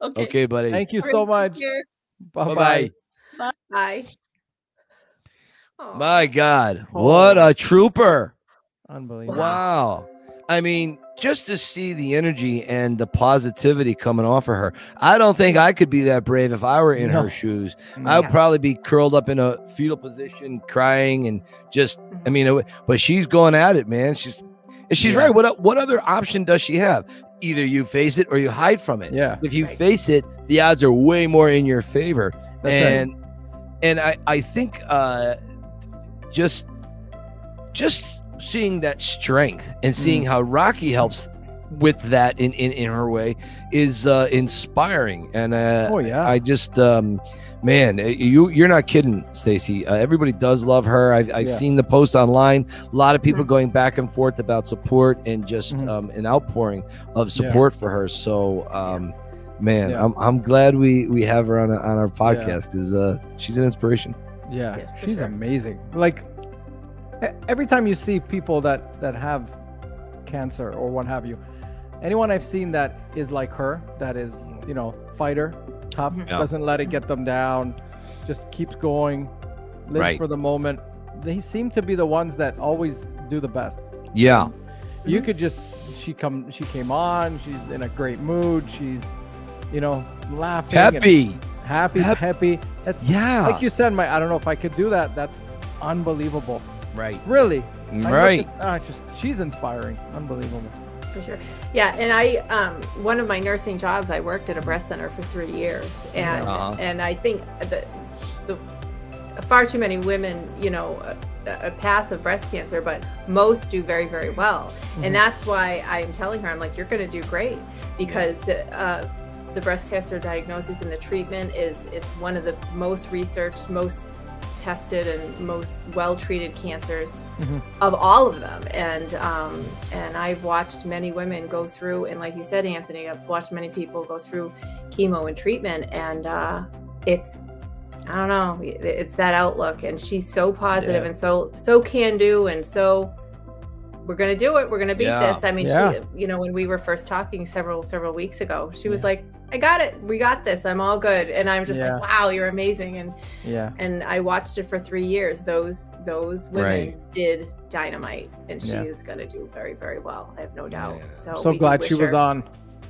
Okay. Okay, buddy. Thank you All right, so take much. Bye Bye-bye. bye. Bye. Aw. My God, what a trooper! Unbelievable. Wow. I mean, just to see the energy and the positivity coming off of her, I don't think I could be that brave if I were in No. her shoes. No. I would probably be curled up in a fetal position, crying, and just, I mean, it, but she's going at it, man. She's, and she's Yeah. right. What, what other option does she have? Either you face it or you hide from it. Yeah. If you Right. face it, the odds are way more in your favor. That's right. and and I I think uh just just seeing that strength and seeing Mm. how Rocky helps with that in in, in her way is uh inspiring and uh Oh yeah. I just um man uh, you you're not kidding Stacy uh, everybody does love her I've, I've Yeah. seen the post online a lot of people Mhm. going back and forth about support and just Mhm. um an outpouring of Yeah. support for her so um man Yeah. I'm, I'm glad we we have her on a, on our podcast Is uh she's an inspiration Yeah, Yeah, she's sure. amazing. Like every time you see people that that have cancer or what have you, anyone I've seen that is like her, that is you know fighter, tough, Mhm. Yeah. doesn't let it get them down, just keeps going, lives Right. for the moment. They seem to be the ones that always do the best. yeah You Mhm. could just she come she came on, she's in a great mood, she's you know laughing, Happy. Happy, happy, That's yeah like you said, my I don't know if I could do that. That's unbelievable. Right Really. Right at- ah, just she's inspiring. Unbelievable. for sure. Yeah, and I um one of my nursing jobs, I worked at a breast center for three years, and Uh-huh. and I think that the far too many women, you know, uh, uh, pass of breast cancer, but most do very very well, Mhm. and that's why I'm telling her, I'm like, you're going to do great because. Uh, the breast cancer diagnosis and the treatment is it's one of the most researched most tested and most well treated cancers Mhm. of all of them and um and i've watched many women go through and like you said anthony i've watched many people go through chemo and treatment and uh it's i don't know it's that outlook and she's so positive Yeah. and so so can do and so we're gonna do it we're gonna beat Yeah. this i mean Yeah. she you know when we were first talking several several weeks ago she was like i got it we got this i'm all good and i'm just Yeah. like wow you're amazing and Yeah. and I watched it for three years. Those those women Right. did dynamite, and she Yeah. is going to do very very well. I have no doubt. Yeah. So So glad wish she was on.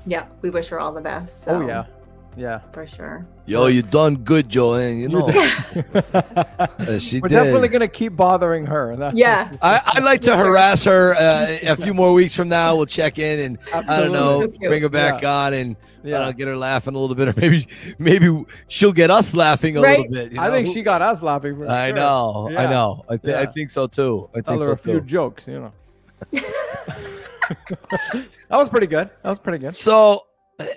Yeah, we wish her all the best. Oh, so, oh yeah. Yeah. for sure. yo you done good joanne you know Uh, she We're did. definitely gonna keep bothering her. That's Yeah. I, I'd like to harass her uh, a few more weeks from now. We'll check in and I don't know, So bring her back on and I don't Yeah. get her laughing a little bit, or maybe maybe she'll get us laughing a Right. little bit. you I think she got us laughing. For I sure. know, I know. I, th- I think so too. I Tell think her so a few too. jokes, you know. that was pretty good. That was pretty good. So,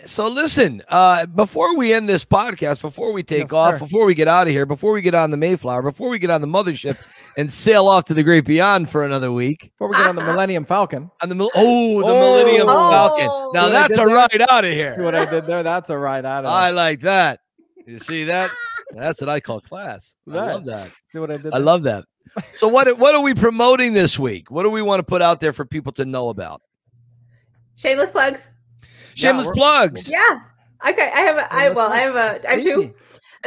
so listen. Uh, before we end this podcast, before we take Yes, off, sir. before we get out of here, before we get on the Mayflower, before we get on the mothership and sail off to the great beyond for another week Before we get on the Millennium Falcon, on the oh the Oh. Millennium Oh. Falcon. Now what that's a there? ride out of see here. what I did there? That's a right out of I it. like that. You see that? That's what I call class. I love that. See what I did I there? love that. So what what are we promoting this week? What do we want to put out there for people to know about? Shameless plugs. Shameless we're- plugs. Yeah. Okay. I have a. I well. I have a. I have two.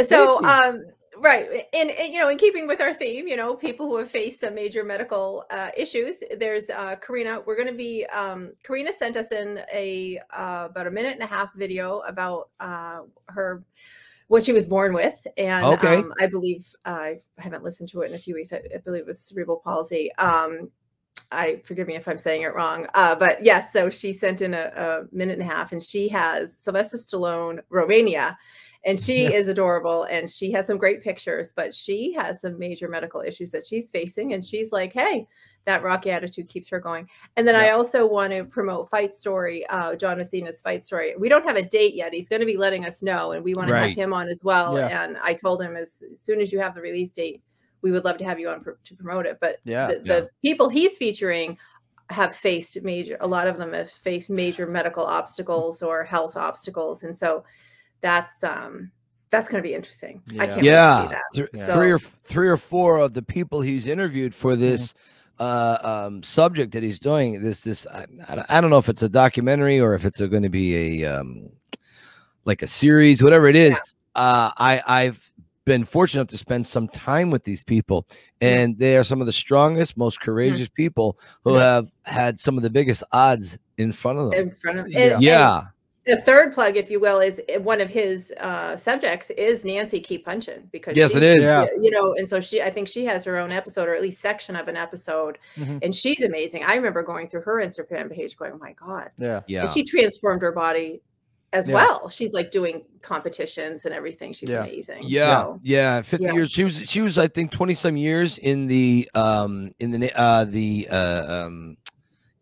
So, um, right, in, in you know, in keeping with our theme, you know, people who have faced some major medical uh, issues. There's uh, Karina. We're going to be. Um, Karina sent us in a uh, about a minute and a half video about uh, her what she was born with, and Okay. um, I believe I haven't listened to it in a few weeks. I, I believe it was cerebral palsy. Um, I forgive me if I'm saying it wrong, uh, but yes. So she sent in a, a minute and a half, and she has Sylvester Stallone, Romania, and she Yeah. is adorable, and she has some great pictures. But she has some major medical issues that she's facing, and she's like, "Hey, that rocky attitude keeps her going." And then I also want to promote Fight Story, uh, John Messina's Fight Story. We don't have a date yet. He's going to be letting us know, and we want to Right. have him on as well. Yeah. And I told him as, as soon as you have the release date, we would love to have you on pr- to promote it. But Yeah. the, the people he's featuring have faced major a lot of them have faced major medical obstacles or health obstacles and so that's um that's going to be interesting i can't wait to Yeah, see that Th- Yeah. three or three or four of the people he's interviewed Mm-hmm. for this uh, um, subject that he's doing. This this I, I I don't know if it's a documentary or if it's going to be a um, like a series, whatever it is. uh, I I've been fortunate enough to spend some time with these people, and they are some of the strongest, most courageous people who have had some of the biggest odds in front of them. in front of Yeah. and- and Yeah, the third plug, if you will, is uh, one of his uh, subjects is Nancy Keep Punching because Yes, she- it is. Yeah. you know, and so she, I think she has her own episode or at least section of an episode, Mhm. and she's amazing. I remember going through her Instagram page, going, "Oh my god!" Yeah. yeah. And she transformed her body as Yeah. well. She's like doing competitions and everything. She's Yeah. amazing. Yeah, So, yeah, fifty yeah. years. She was she was I think twenty some years in the um in the uh the uh um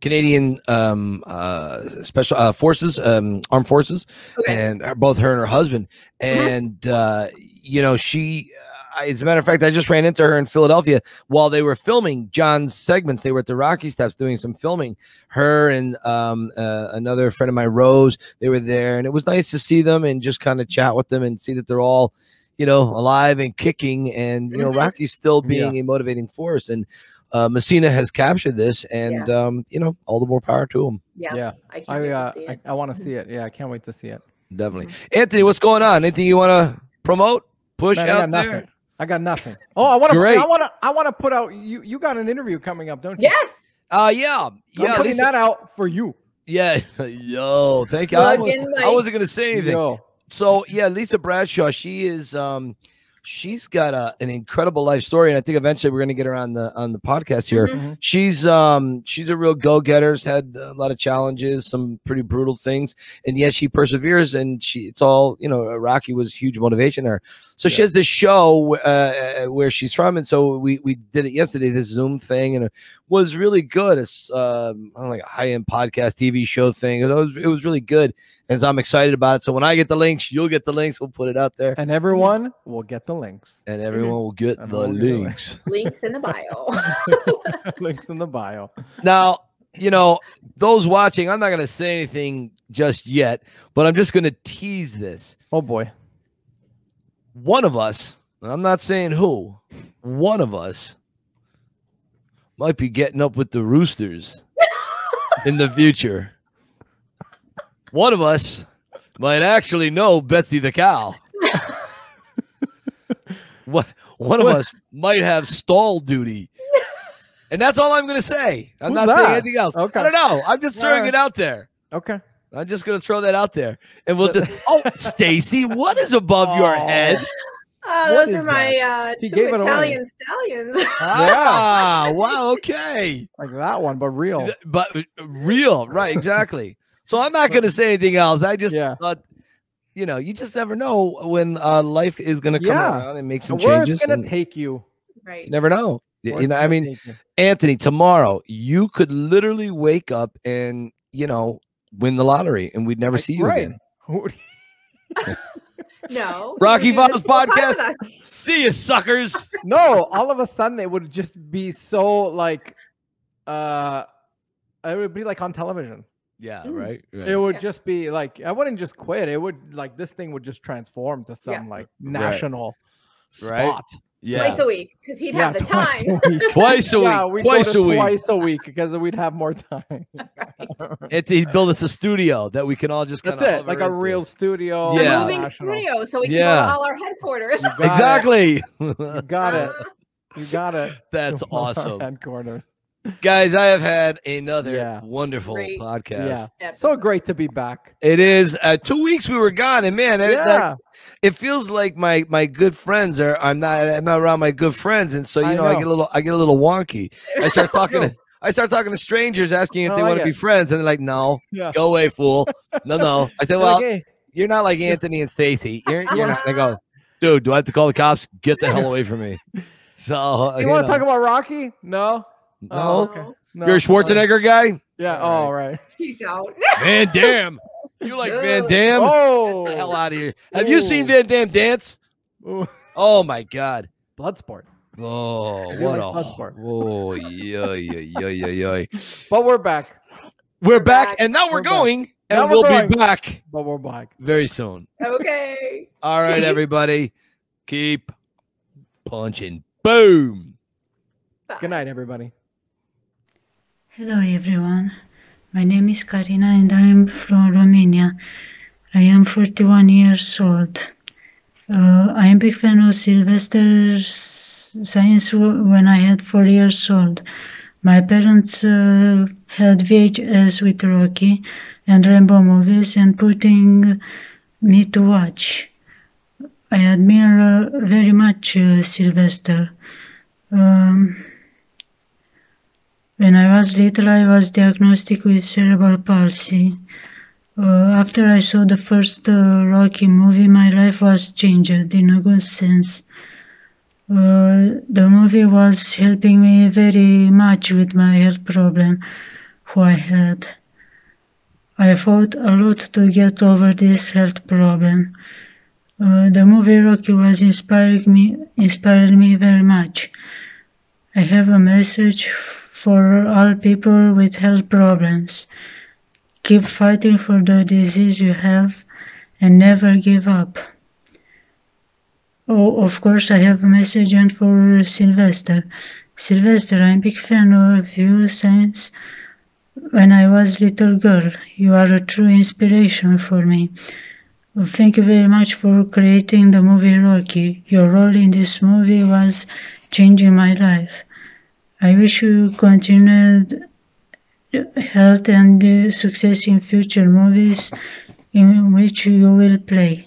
Canadian um uh special uh forces um armed forces okay. and both her and her husband and uh you know she I, as a matter of fact, I just ran into her in Philadelphia while they were filming John's segments. They were at the Rocky Steps doing some filming. Her and um, uh, another friend of mine, Rose, they were there, and it was nice to see them and just kind of chat with them and see that they're all, you know, alive and kicking. And you know, Mhm. Rocky's still being a motivating force. And uh, Messina has captured this, and um, you know, all the more power to him. yeah, Yeah. I can't I wait uh, to see I, it. I want to see it. Yeah, I can't wait to see it. Definitely, Anthony. What's going on? Anything you want to promote, push Man, I out got there? Nothing. I got nothing. Oh, I want to. I want to. I want to put out. You you got an interview coming up, don't you? yes, Uh, yeah, I'm yeah. putting that out for you. Yeah, yo, thank you. I, was, I wasn't gonna say anything. Yo, So yeah, Lisa Bradshaw, she is um she's got a, an incredible life story, and I think eventually we're gonna get her on the on the podcast here. Mhm. Mhm. She's um she's a real go-getter, had a lot of challenges, some pretty brutal things, and yet she perseveres and she it's all, you know, Rocky was huge motivation there her. So she has this show uh, where she's from, and so we we did it yesterday, this Zoom thing, and it was really good. It's um I don't know, like a high-end podcast TV show thing. It was it was really good. And so I'm excited about it. So when I get the links, you'll get the links. We'll put it out there, and everyone will get the links. and everyone will get And the we'll get it. links. links in the bio. links in the bio. Now, you know, those watching, I'm not going to say anything just yet, but I'm just going to tease this. Oh boy. One of us, I'm not saying who, one of us might be getting up with the Roosters in the future. One of us might actually know Betsy the cow. What one of us might have stall duty. And that's all I'm going to say. I'm Who's not saying anything else. Okay. I don't know. I'm just throwing Alright. it out there. Okay. I'm just going to throw that out there. And we'll just, oh, Stacy, what is above your Oh. head? Uh, those are my uh, two gave it. Italian stallions. Ah, wow. Okay. Like that one, but real. But real, right? Exactly. So I'm not going to say anything else. I just Yeah. thought, you know, you just never know when uh, life is going to come Yeah. around and make some changes. where it's gonna take you. right. you never know. Where You know, I mean. Anthony, tomorrow you could literally wake up and you know win the lottery, and we'd never Like, see you right. again. No. Rocky you Files this full time with podcast. See you, suckers. no, all of a sudden it would just be so like uh it would be like on television. Yeah, Mm. right. It would Yeah. just be like I wouldn't just quit. It would like this thing would just transform to some Yeah. like national Right. spot. Twice a week because he'd have the twice time. a week. Twice a week. yeah, we'd twice go a week. twice a week because we'd have more time. he'd build us a studio that we can all just That's kinda it, like a into. real studio. Yeah. A moving national. studio so we can Yeah. go to all our headquarters. Got. Exactly. You got it. You got it. That's One of our awesome. Headquarters. Guys, I have had another Yeah. wonderful Great. podcast. Yeah. So great to be back. It is uh, two weeks we were gone, and man, it, that- Yeah. it feels like my my good friends are. I'm not. I'm not around my good friends, and so you I know, I get a little. I get a little wonky. I start talking. to, I start talking to strangers, asking if I they like want to be friends, and they're like, "No, Yeah. go away, fool." No, no. I said, "Well, like, hey, you're not like Anthony and Stacy. You're, you're not." They go, "Dude, do I have to call the cops? Get the hell away from me." So uh, you want to talk about Rocky? No. No, Oh, okay. No. you're a Schwarzenegger guy. Yeah. All Oh, right. Peace out. Van Damme. You like Van Damme? Oh. Get the hell out of here. Have you seen Van Damme dance? Ooh. Oh my god. Bloodsport. Oh, what like a Bloodsport. oh yeah yeah yeah yeah yeah. But we're back. We're We're back, back. and now we're, We're back. going, and Now we're we'll going. be back But we're back. very soon. Okay. All right, everybody, keep punching. Boom. Bye. Good night, everybody. Hello everyone, my name is Karina and I am from Romania. I am 41 years old. Uh, I'm a big fan of Sylvester Science when I had four years old. My parents uh, had VHS with Rocky and Rambo movies and putting me to watch. I admire uh, very much uh, Sylvester. Um, when I was little, I was diagnosed with cerebral palsy. Uh, after I saw the first uh, Rocky movie, my life was changed in a good sense. Uh, the movie was helping me very much with my health problem who I had. I fought a lot to get over this health problem. Uh, the movie Rocky was inspiring me, inspired me very much. I have a message for all people with health problems. Keep fighting for the disease you have and never give up. Oh, of course, I have a message for Sylvester. Sylvester, I'm a big fan of you since when I was little girl. You are a true inspiration for me. Thank you very much for creating the movie Rocky. Your role in this movie was changing my life. I wish you continued health and success in future movies in which you will play.